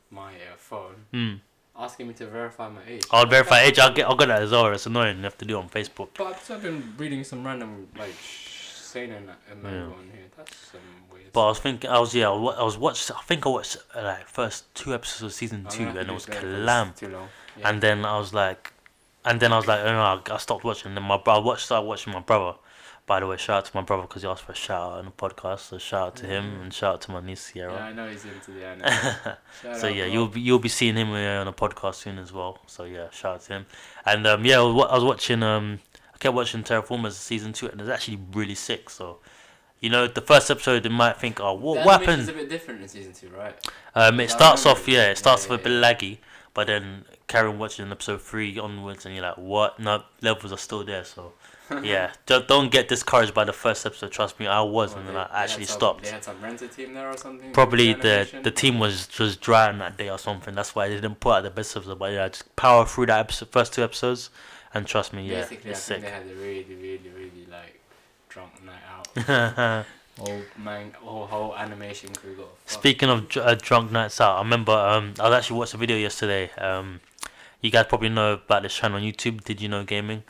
my uh, phone, hmm, asking me to verify my age. I'll verify age. I'll get I'll get that as well. It's annoying. You have to do on Facebook. But I've- I've been reading some random like seinen uh, manga on here. That's some weird. But I was thinking, I was yeah, I was watched. I think I watched uh, like first two episodes of season two, and it was do that 'cause clam. it's Too long. Yeah. And then I was like, and then I was like, oh, no, I, I stopped watching. And then my bro, I watched, started watching my brother. By the way, shout out to my brother because he asked for a shout out on the podcast. So shout out to him Mhm. and shout out to my niece Sierra. yeah, I know he's into the anime. So yeah, you'll be you'll be seeing him uh, on a podcast soon as well. So yeah, shout out to him. And um, yeah, I was, wa- I was watching um, I kept watching Terra Formars season two, and it's actually really sick. So. You know, the first episode, they might think, "Oh, what, the what animation's happened?" a bit different in season two, right? Um, it starts off, yeah, Yeah, it starts yeah, off a bit laggy, but then Karen watching episode three onwards, and you're like, what? No, levels are still there. So, yeah, don't, don't get discouraged by the first episode. Trust me, I was, Well, and then they I actually some- stopped. They had some renter team there or something. Probably the the team was just dry on that day or something. That's why they didn't put out the best episode. But yeah, just power through that episode, first two episodes, and trust me, yeah, Basically, I it's think sick. they had a really, really, really like drunk night out. whole man, whole whole animation crew got. Speaking of uh, drunk nights out, I remember um, I was actually watched a video yesterday. Um, you guys probably know about this channel on YouTube. Did you know gaming?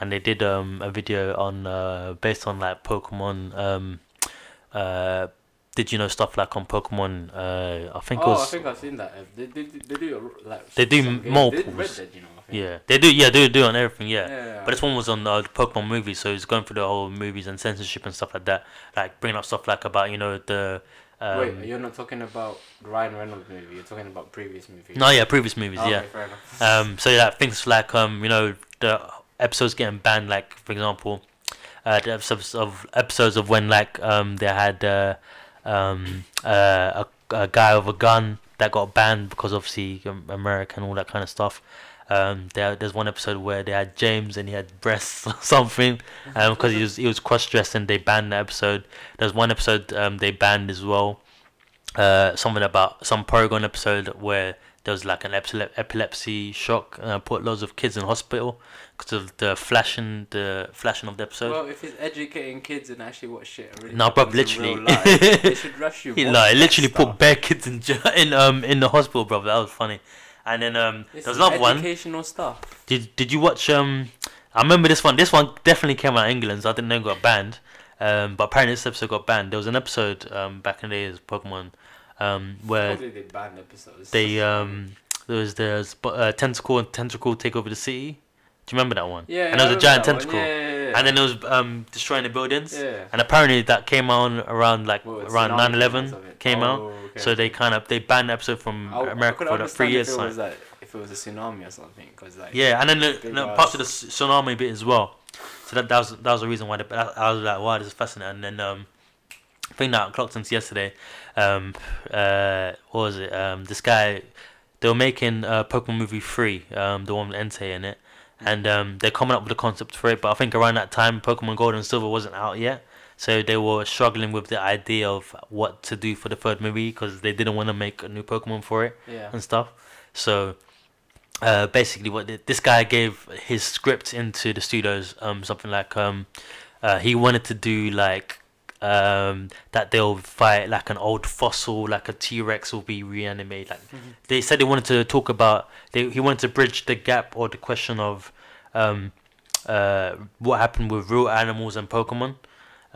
And they did um, a video on uh, based on like Pokemon um, uh, did you know stuff like on Pokemon? Uh, I think it oh, I was think I've seen that. They, they, they do like They do multiples. They did you know. Yeah they do yeah they do on everything yeah. Yeah. But this one was on uh, the Pokemon movie, so he's going through the whole movies and censorship and stuff like that, like bringing up stuff like about you know the. Um, Wait, you're not talking about Ryan Reynolds movie. You're talking about previous movies. no, yeah, previous movies, Oh, yeah. Okay, fair enough. Um, so yeah, things like um, you know, the episodes getting banned. Like for example, uh, the episodes of episodes of when like um they had uh, um uh, a, a guy with a gun that got banned because obviously um, America and all that kind of stuff. Um, there, there's one episode where they had James and he had breasts or something, um, because he was he was cross dressed and they banned the episode. There's one episode um they banned as well, uh, something about some Porygon episode where there was like an epile- epilepsy shock, uh, put loads of kids in hospital because of the flashing, the flashing of the episode. well, if it's educating kids and actually what shit really No, bruv, happens in real literally. life, they should rush you. He, like, literally put stuff. bare kids in in um in the hospital, bro. That was funny. And then um This there was another one. Educational stuff. Did Did you watch um? I remember this one. This one definitely came out in England. So I didn't know it got banned. Um, but apparently this episode got banned. There was an episode um back in the days of Pokemon, um where they banned episodes. they um there was there's uh, Tentacool and Tentacruel take over the city. Do you remember that one? yeah, and there was a giant Tentacruel. Yeah, yeah, yeah. And then it was um destroying the buildings. yeah. And apparently that came on around like Well, around tsunami 9/11 because of it. came out. Oh, okay. So they kind of they banned the episode from I- I America for like three years. If it was like if it was a tsunami or something, because like Yeah, and then the, no, parts of the tsunami bit as well. So that, that was that was the reason why the, I was like, wow, this is fascinating. And then um, thing that clocked since yesterday, um, uh, what was it? Um, this guy, they were making uh, Pokemon movie three, um, the one with Entei in it, and um, they're coming up with a concept for it. But I think around that time, Pokemon Gold and Silver wasn't out yet. So they were struggling with the idea of what to do for the third movie because they didn't want to make a new Pokemon for it yeah. and stuff. So uh, basically, what the, this guy gave his script into the studios, um, something like um, uh, he wanted to do like um that they'll fight like an old fossil, like a T Rex will be reanimated. Like they said, they wanted to talk about. They he wanted to bridge the gap or the question of um uh what happened with real animals and Pokemon.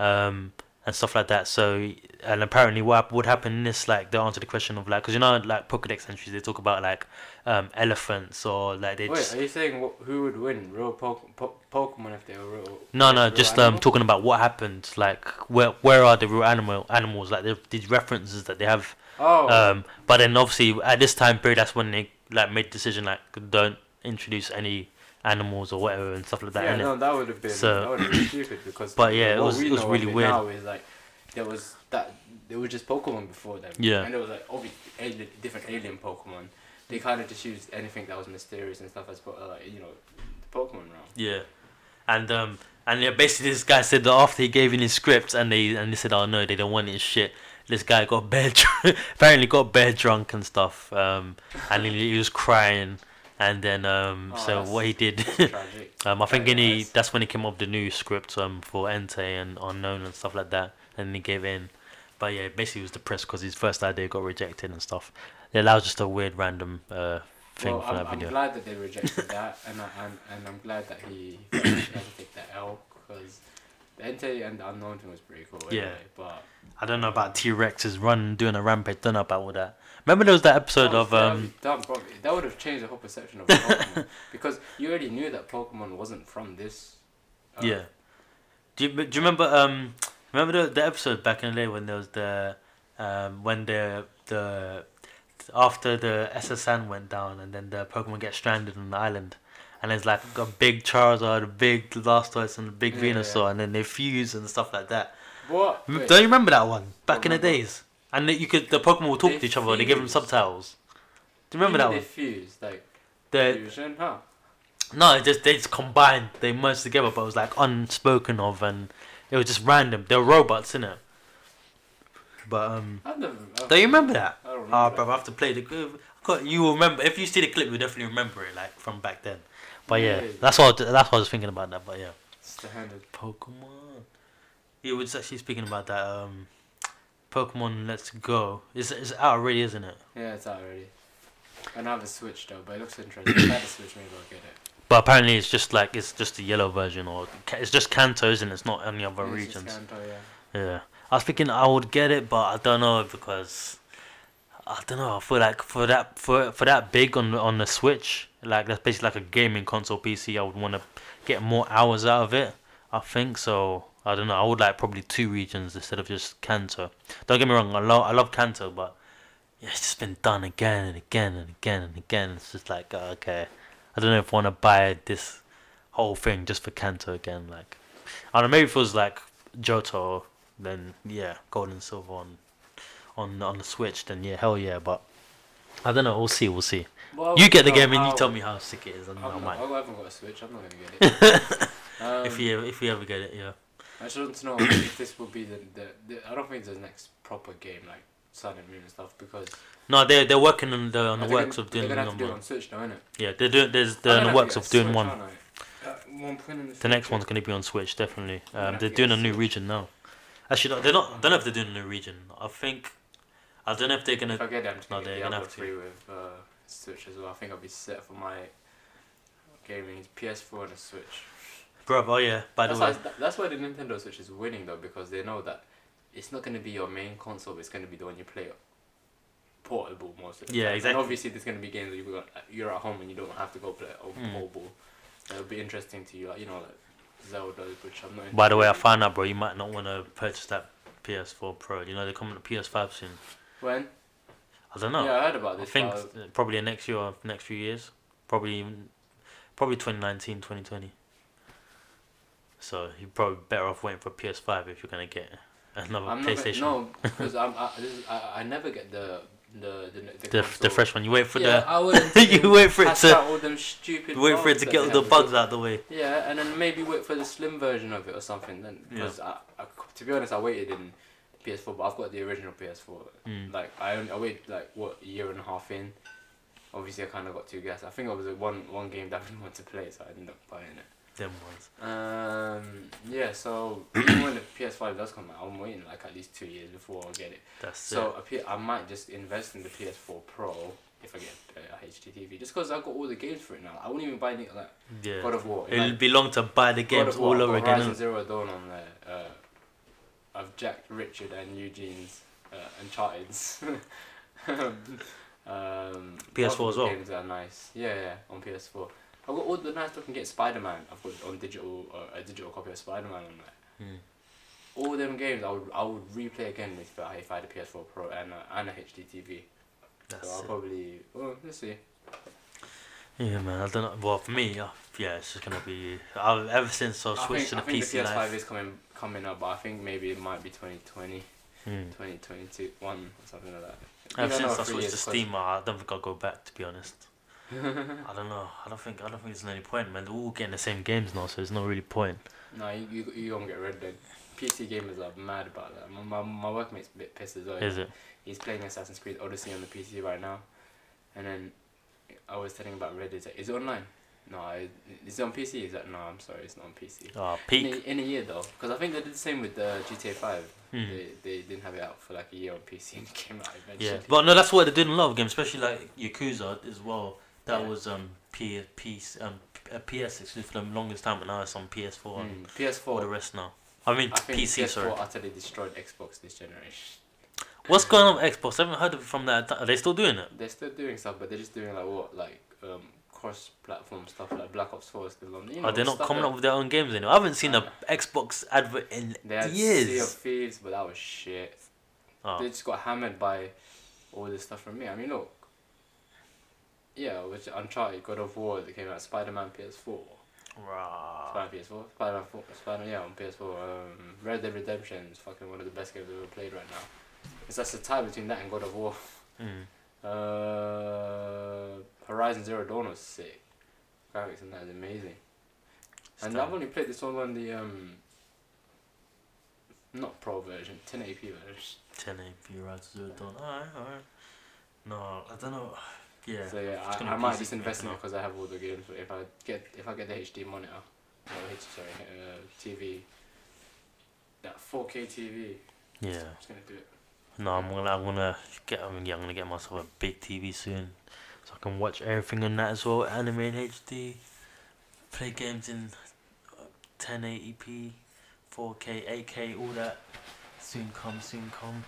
Um, and stuff like that. So, and apparently, what would happen in this, like, they answer the question of like, because you know, like Pokedex entries, they talk about like um elephants or like they Wait, just are you saying wh- who would win, real po- po- Pokemon if they were real? no, no, real just um talking about what happened, like where where are the real animal animals, like the- these references that they have. Oh, Um, but then obviously at this time period, that's when they like made the decision like don't introduce any animals or whatever and stuff like that. yeah, no, that would have been So- that would have been stupid because. But yeah, it was- it was really weird. Now is like there was that there was just Pokemon before them. Yeah. and there was like obviously alien, different alien Pokemon. They kind of just used anything that was mysterious and stuff as uh, like you know, the Pokemon realm. Yeah, and um, and yeah, basically this guy said that after he gave in his script and they and they said, oh no, they don't want his shit. This guy got bad, dr- apparently got bad drunk and stuff. Um, and he, he was crying, and then um, Oh, so what he did, um, I think in he, that's when he came up with the new script um for Entei and Unown and stuff like that, and he gave in. But yeah, basically he was depressed because his first idea got rejected and stuff. Yeah, that was just a weird random uh thing well, for I'm, that I'm glad that they rejected that, and I, and and I'm glad that he had to take that L because the Entei and the Unown thing was pretty cool. Yeah. But I don't know about T Rex's run doing a rampage. Don't know about all that. Remember there was that episode that of um. dumb, bro. That would have changed the whole perception of Pokemon because you already knew that Pokemon wasn't from this. uh, Yeah. Do you, do you remember um remember the, the episode back in the day when there was the um when the the after the S.S. Anne went down and then the Pokemon get stranded on the island and there's like a big Charizard, a big Blastoise and a big Yeah, Venusaur and then they fuse and stuff like that. What? Wait, Don't you remember that one back in the days? And you could the Pokemon would talk They to each other. and They give them subtitles. Do you remember that they one? fused like The fusion, huh? No, it just they just combined. They merged together, but it was like unspoken of, and it was just random. They were robots, innit? But um, I've never. I've, do you remember that? I don't remember. Ah, bro, I have to play the. I You will remember if you see the clip, you definitely remember it, like from back then. But yeah, Yeah. that's what that's what I was thinking about that. But yeah, It's the handed. Pokemon. He was actually speaking about that. Um, Pokemon Let's Go. It's it's out already, isn't it? Yeah, it's out already. I don't have a Switch though, but it looks interesting. if I had a Switch, maybe I'll get it. But apparently, it's just like it's just the yellow version, or it's just Kanto, isn't it? It's not any other Yeah, it's just regions. Kanto, yeah. Yeah. I was thinking I would get it, but I don't know because I don't know. I feel like for that for for that big on on the Switch, like that's basically like a gaming console PC. I would want to get more hours out of it. I think so. I don't know. I would like probably two regions instead of just Kanto. Don't get me wrong. I love I love Kanto, but yeah, it's just been done again and again and again and again. It's just like uh, okay, I don't know if I want to buy this whole thing just for Kanto again. Like I don't know. Maybe it was like Johto, then yeah, Gold and Silver on on on the Switch, then yeah, hell yeah. But I don't know. We'll see. We'll see. Well, You get the game and you tell me how sick it is, and I I'm not. I haven't got a Switch. I'm not gonna get it. um, If you if you ever get it, yeah. I just want to know if this will be the, the, the I don't think it's the next proper game like Sun and Moon and stuff because No, they're they're working on the on the works gonna, of doing they're gonna have to do it on Switch now, innit? Yeah, they're doing. There's I'm they're in the have works of doing Switch, one. Uh, one point in the, The next one's gonna be on Switch, definitely. Um, they're doing a a new region now. Actually, no, they're not. I don't know if they're doing a region. I think. I don't know if they're If gonna. I get it, I'm No, gonna they're get gonna have to. with uh, Switch as well. I think I'll be set for my gaming PS4 and a Switch. Bro, oh yeah. By the way, why, that's why the Nintendo Switch is winning though because they know that it's not to be your main console. It's to be the one you play portable most of the Yeah, time. exactly. And obviously, there's to be games that you've got, you're at home and you don't have to go play it Mm. portable. It'll be interesting to you, like you know, like Which I'm not. by the way, I found out, bro. You might not want to purchase that PS4 Pro. You know they're coming to PS5 soon. when. I don't know. Yeah, I heard about I this. think but I- probably next year or next few years. Probably probably 2019, 2020. So you're probably better off waiting for PS5 if you're gonna get another I'm PlayStation. no, because I'm I, is, I I never get the the the the, the, the fresh one. You wait for yeah, the I wouldn't you wait for it to- all them stupid. wait for it to get all the bugs out of the way. Yeah, and then maybe wait for the slim version of it or something. Then Yeah. because I, I, to be honest, I waited in PS4, but I've got the original PS4. Mm. Like I only, I waited like what a year and a half in. Obviously, I kind of got too gassed. I think it was one one game that I didn't want to play, so I ended up buying it. Them ones. Um, yeah, so even when the PS5 does come out, I'm waiting like at least two years before I get it. That's So a P- I might just invest in the PS4 Pro if I get uh, a HDTV, just because I've got all the games for it now. I won't even buy any like it. Yeah. God of War. It'll like, be long to buy the games War, all over got again. Horizon? Zero Dawn on there. Uh, I've jacked Richard and Eugene's uh, Uncharted's. um, PS4 as well? Games are nice. Yeah, yeah, on PS4. I've got all the nice looking get Spider Man. I've got on digital uh, a digital copy of Spider Man on there. Mm. All them games I would I would replay again if I if I had a PS4 Pro and a, and a HD TV. That's so I'll it. probably well let's see. Yeah, man. I don't know. Well, for me, uh, yeah, it's just gonna be. I've, ever since I I switched think, to I the think the PC PS5 life. is coming coming up, but I think maybe it might be 2020. Mm. 2022 one or something like that. Ever since I switched to Steam, I don't think I'll go back. To be honest, I don't know. I don't think. I don't think there's any point, man. They're all getting the same games now, so there's no really point. No, you you you gonna get Red Dead. PC gamers are mad about that. My my, my workmate's a bit pissed as well. Is it? He's playing Assassin's Creed Odyssey on the PC right now, and then I was telling him about Red Dead. Like, Is it online? No, is it on PC? Is that no? I'm sorry, it's not on PC. Oh, In peak. a, in a year though, because I think they did the same with the GTA Five. Hmm. They, they didn't have it out for like a year on PC and it came out eventually. Yeah, but no, that's what doing in a lot of games, especially like Yakuza as well. That Yeah. was um P, P, um a PS exclusive for the longest time, but now it's on PS4 and Mm, PS4. all the rest now. I mean I think PC, PS4 sorry. utterly destroyed Xbox this generation. What's going on with Xbox? I haven't heard from that. Are they still doing it? They're still doing stuff, but they're just doing like what, like um, cross-platform stuff, like Black Ops Four is still on. You know, Are they not coming that- up with their own games anymore? I haven't seen a Xbox advert in They had Sea of. Thieves, but that was shit. Oh. They just got hammered by all this stuff from me. I mean, look. Yeah, which Uncharted, God of War, that came out, Spider-Man PS4, Rah. Spider-Man PS4, Spider-Man, 4, Spider, yeah, on PS4. Um, Red Dead Redemption is fucking one of the best games I've ever played right now. It's that's the tie between that and God of War. Mm. Uh, Horizon Zero Dawn was sick. Graphics and that is amazing. And I've only played this one on the um, not pro version, 1080p version. 1080p Horizon Zero Dawn. Alright, alright. No, I don't know. Yeah. So yeah, I, I might just invest in it because I have all the games. But if I get if I get the HD monitor, or H sorry, uh, TV, that 4K TV, Yeah. I'm just gonna do it. No, I'm gonna, I'm gonna get, I mean, yeah, I'm gonna get myself a big TV soon, so I can watch everything on that as well. Anime in HD, play games in uh, 1080p, 4K, 8K, all that. soon come, soon come.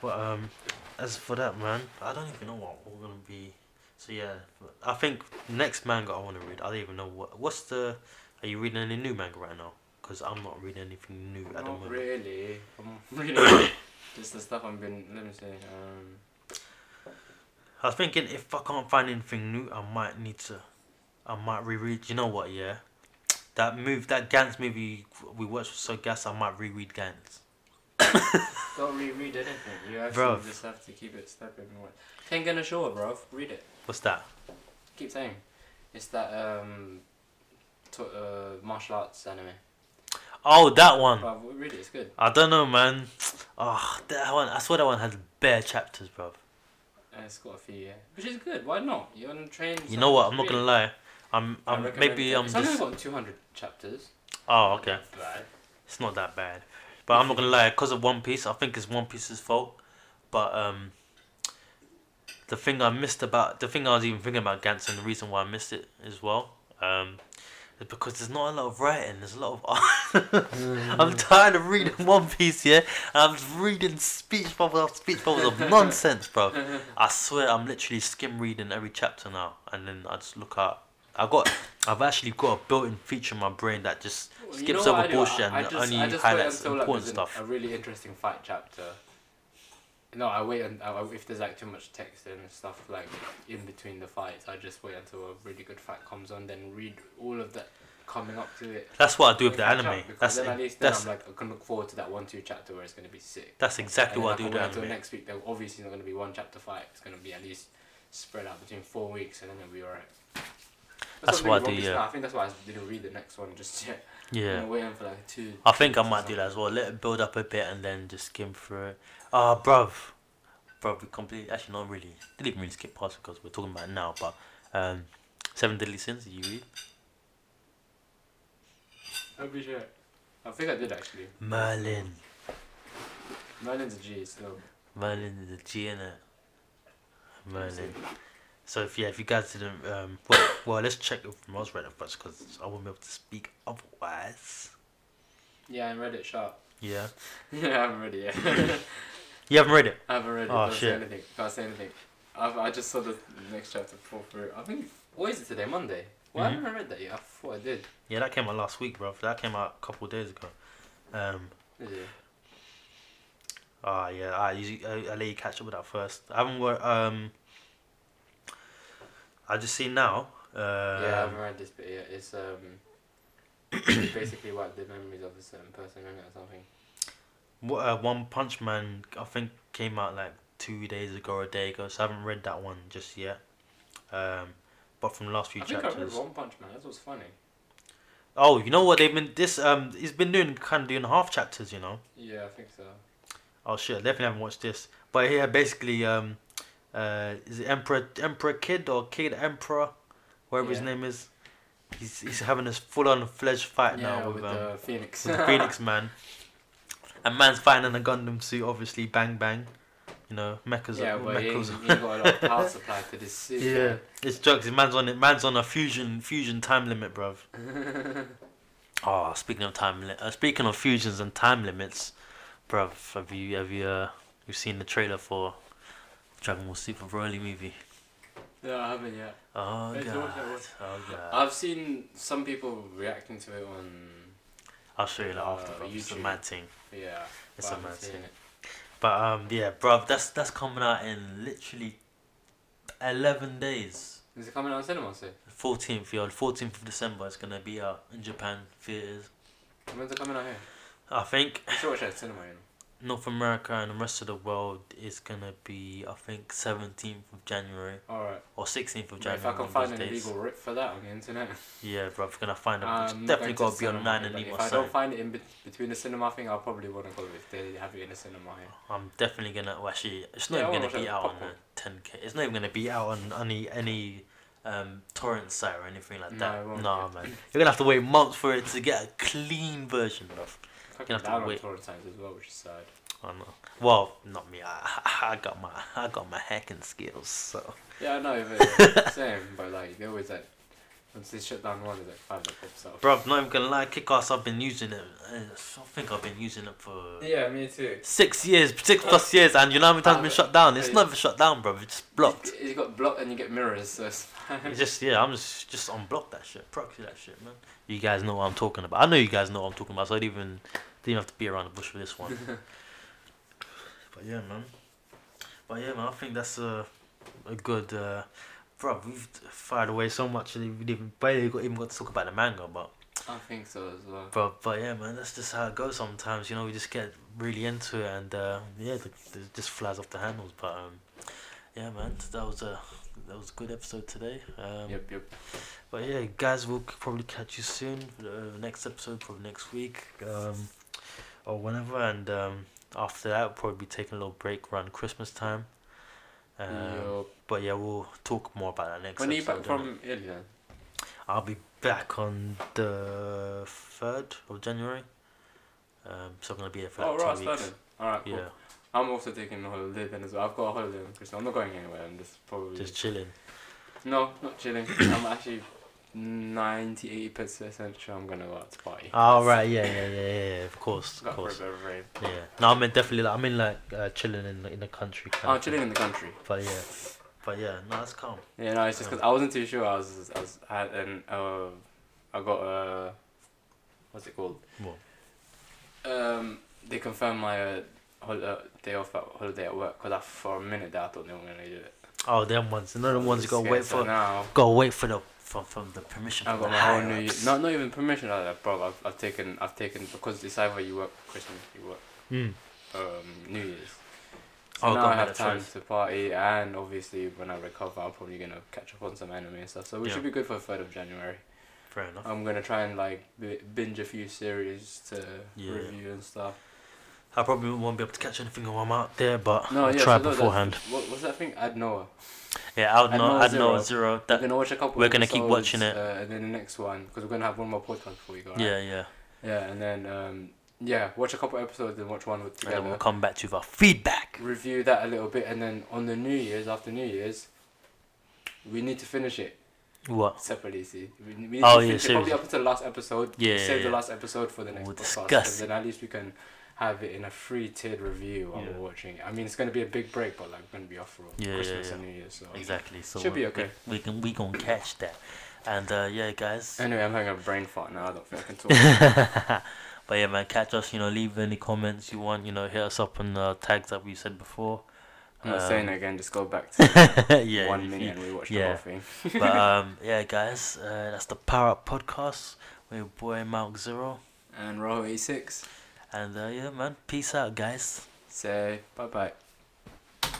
But um, as for that man, I don't even know what we're gonna be. So yeah, I think next manga I want to read. I don't even know what. What's the? Are you reading any new manga right now? Because I'm not reading anything new at the Not moment. really. I'm reading just the stuff I've been. Let me see. Um, I was thinking if I can't find anything new, I might need to. I might reread. You know what? Yeah, that move, that Gantz movie we watched was so gas. I might reread Gantz. don't reread anything. You actually just have to keep it stepping. Kengan Ashura, bro. Read it. What's that? Keep saying. It's that um, to, uh, martial arts anime. Oh, that one. Bro, read it. It's good. I don't know, man. Oh, that one. I swear that one has bare chapters, bro. Uh, it's got a few, yeah. Which is good. Why not? You're on train. You know what? I'm not gonna lie. I'm. I'm maybe. I'm It's only just. got 200 chapters. Oh, okay. It's not that bad. But I'm not gonna lie. Because of One Piece, I think it's One Piece's fault. But um, the thing I missed about the thing I was even thinking about Gantz and the reason why I missed it as well. Um, is because there's not a lot of writing. There's a lot of. I'm tired of reading One Piece, yeah. And I'm reading speech bubbles after speech bubbles of nonsense, bro. I swear, I'm literally skim reading every chapter now, and then I just look out. I got, I've actually got a built-in feature in my brain that just Well, skips over I bullshit I- I and just- only highlights important stuff. A really interesting fight chapter. No, I wait and I, if there's like too much text and stuff like in between the fights. I just wait until a really good fight comes on, then read all of that coming up to it. That's what I do with the anime. That's then at least then I'm like I can look forward to that one two chapter where it's gonna be sick. that's exactly what I then do with the wait until next week. There obviously not gonna be one chapter fight. It's gonna be at least spread out between four weeks, and then it'll be alright. That's what I do, with One Piece yeah. now. I think that's why I didn't read the next one just yet. Yeah. I'm waiting for like two. I think I might do that as well. Let it build up a bit and then just skim through it. Ah, bruv. Bruv, we completely, actually not really, didn't even really skip past because we're talking about it now, but um, Seven Deadly Sins, did you read? I'll be sure. I think I did actually. Merlin. Merlin's a G so. Merlin is a G in it. Merlin. So if yeah, if you guys didn't, um, well, well, let's check if Ross read it first because I won't be able to speak otherwise. Yeah, I read it sharp. Yeah. yeah, I haven't read it yet. You haven't read it? I haven't read it. Oh, Can't say anything. Can't say anything. I've, I just saw the next chapter fall through. I think. What is it today? Monday. Well, I Mhm. haven't read that yet. I thought I did. Yeah, that came out last week, bro. That came out a couple of days ago. Um, Is it? Ah, yeah. I usually I, I let you catch up with that first. I haven't worked. Um, I just see now. Uh, yeah, I haven't read this bit yet. It's um. it's basically what the memories of a certain person in it or something. What uh, One Punch Man I think came out like two days ago or a day ago, so I haven't read that one just yet. Um, but from the last few I think I read. One Punch Man. That was funny. Oh, you know what they've been this um he's been doing kind of doing half chapters, you know. Yeah, I think so. Oh shit, I definitely haven't watched this. But yeah, basically um uh is it Emperor Emperor Kid or Kid Emperor, whatever his name is. He's he's having this full on fledged fight yeah, now with, with, um, the Phoenix. with the Phoenix Man. And man's fighting in a Gundam suit, obviously bang bang. You know, mechas yeah, but he he got a lot of power supply to this suit. Yeah, it's jokes. Man's on it. Man's on a fusion fusion time limit, bruv. Oh, speaking of time, li- uh, speaking of fusions and time limits, bruv, have you have you uh you've seen the trailer for Dragon Ball Super Broly movie? no, I haven't yet. Oh Wait, god, so what's that, what- oh god. I've seen some people reacting to it on. I'll show you that uh, after. It's a mad thing. Yeah, It's a mad thing. it. But um, yeah, bruv, that's that's coming out in literally eleven days. Is it coming out in cinema soon? Fourteenth, yo, fourteenth of December. It's gonna be out in Japan theaters. When's it coming out here? I think I'm sure it's at cinema. You know. North America and the rest of the world is gonna be I think seventeenth of January All right. or sixteenth of But January. if I can find an days. illegal rip for that on the internet, Yeah, bro, you're gonna find it, I'm it's not definitely going got to be cinema online and If I don't find it in be- between the cinema thing, I'll probably to go if they have it in the cinema here. I'm definitely gonna. Well, actually, it's not Yeah, even gonna be out it. on the 10k. It's not even gonna be out on any any um, torrent site or anything like that. No, Nah, man, you're gonna have to wait months for it to get a clean version of. I You have to wait. torrent sites as well, which is sad. I know. Well, not me. I, I got my I got my hacking skills. So Yeah, I know, but same. But like, they always like Once they shut down one, there's like five that pops. Bruv, not even gonna lie, Kickass, I've been using it. uh, I think I've been using it for Yeah, me too. six years, six plus years, and you know how many times it's been shut down? It's Hey. not even shut down, bro. It's just blocked. You got blocked and you get mirrors, so it's It's just yeah, I'm just just unblock that shit, proxy that shit, man. You guys know what I'm talking about. I know you guys know what I'm talking about, so I didn't even didn't have to be around the bush for this one. but yeah, man. But yeah, man, I think that's a a good. Uh, bro, we've fired away so much, and we didn't barely got, even got to talk about the manga, but. I think so as well. But but yeah, man, that's just how it goes sometimes. You know, we just get really into it, and uh, yeah, it just flies off the handles. But um, yeah, man, that was a that was a good episode today. Um, Yep, yep. But yeah, guys, we'll probably catch you soon. Uh, next episode, probably next week, um, or whenever. And um, after that, we'll probably be taking a little break around Christmas time. Um, Yup. But yeah, we'll talk more about that next. When are you back from Italy then? I'll be back on the third of January. Um, so I'm gonna be there for Oh, like right, two weeks. starting. Alright, cool. Yeah, I'm also taking a holiday then as well. I've got a holiday on Christmas. I'm not going anywhere. I'm just probably. just chilling. No, not chilling. I'm actually 90 80% sure I'm gonna go out to party. Oh right, yeah, yeah, yeah, yeah, of course, of Got for a course. bit of rain. Yeah. No, I mean definitely. Like, I mean like uh, chilling in the, in the country. Kind Oh, chilling in the country. But yeah, but yeah, no, that's calm. Yeah, no, it's just because I wasn't too sure. I was, I was, I had an, uh, I got a, what's it called? What? Um, they confirmed my uh, hol- uh, day off at holiday at work because I, for a minute there I thought they were gonna do it. Oh, them ones. another ones you gotta wait for. now Gotta wait for the from from the permission. I from got the my whole higher new year. ups. Not not even permission like that, bro. I've, I've taken I've taken because it's either you work Christmas, you work Mm. um, New Year's. So Oh, now got I have time choice. to party, and obviously when I recover, I'm probably gonna catch up on some anime and stuff. So we Yeah. should be good for the third of January. Fair enough. I'm gonna try and like bi- binge a few series to Yeah. review and stuff. I probably won't be able to catch anything while I'm out there, but No, I'll yeah, try so beforehand. What was that thing? Aldnoah. Yeah, know. know I'd know Zero. zero. We're gonna watch a couple. we're gonna keep watching it. uh, and then the next one because we're gonna have one more podcast before we go. right? Yeah, yeah. Yeah, and then um, yeah, watch a couple episodes and watch one with And together. then we'll come back to our feedback. review that a little bit, and then on the New Year's, after New Year's, we need to finish it What? separately. See, we, we need Oh, to yeah, finish it probably up until the last episode. Yeah, save yeah, the yeah. last episode for the next We'll podcast, discuss and then at least we can have it in a free tiered review while Yeah. we're watching it. I mean, it's gonna be a big break, but like we're gonna be off for Yeah, yeah, Christmas yeah. and New Year's, so Exactly. So Should be okay. We, we can we gonna catch that, and uh, yeah, guys. Anyway, I'm having a brain fart now. I don't think I can talk. but yeah, man, catch us. You know, leave any comments you want. You know, hit us up on the tags that we said before. I'm not Um, saying it again. Just go back to yeah, one minute you- and we watch yeah. the whole thing. but um, yeah, guys, uh, that's the Power Up Podcast with your boy Mark Zero, And row 86. And uh, yeah, man, peace out, guys. Say bye bye.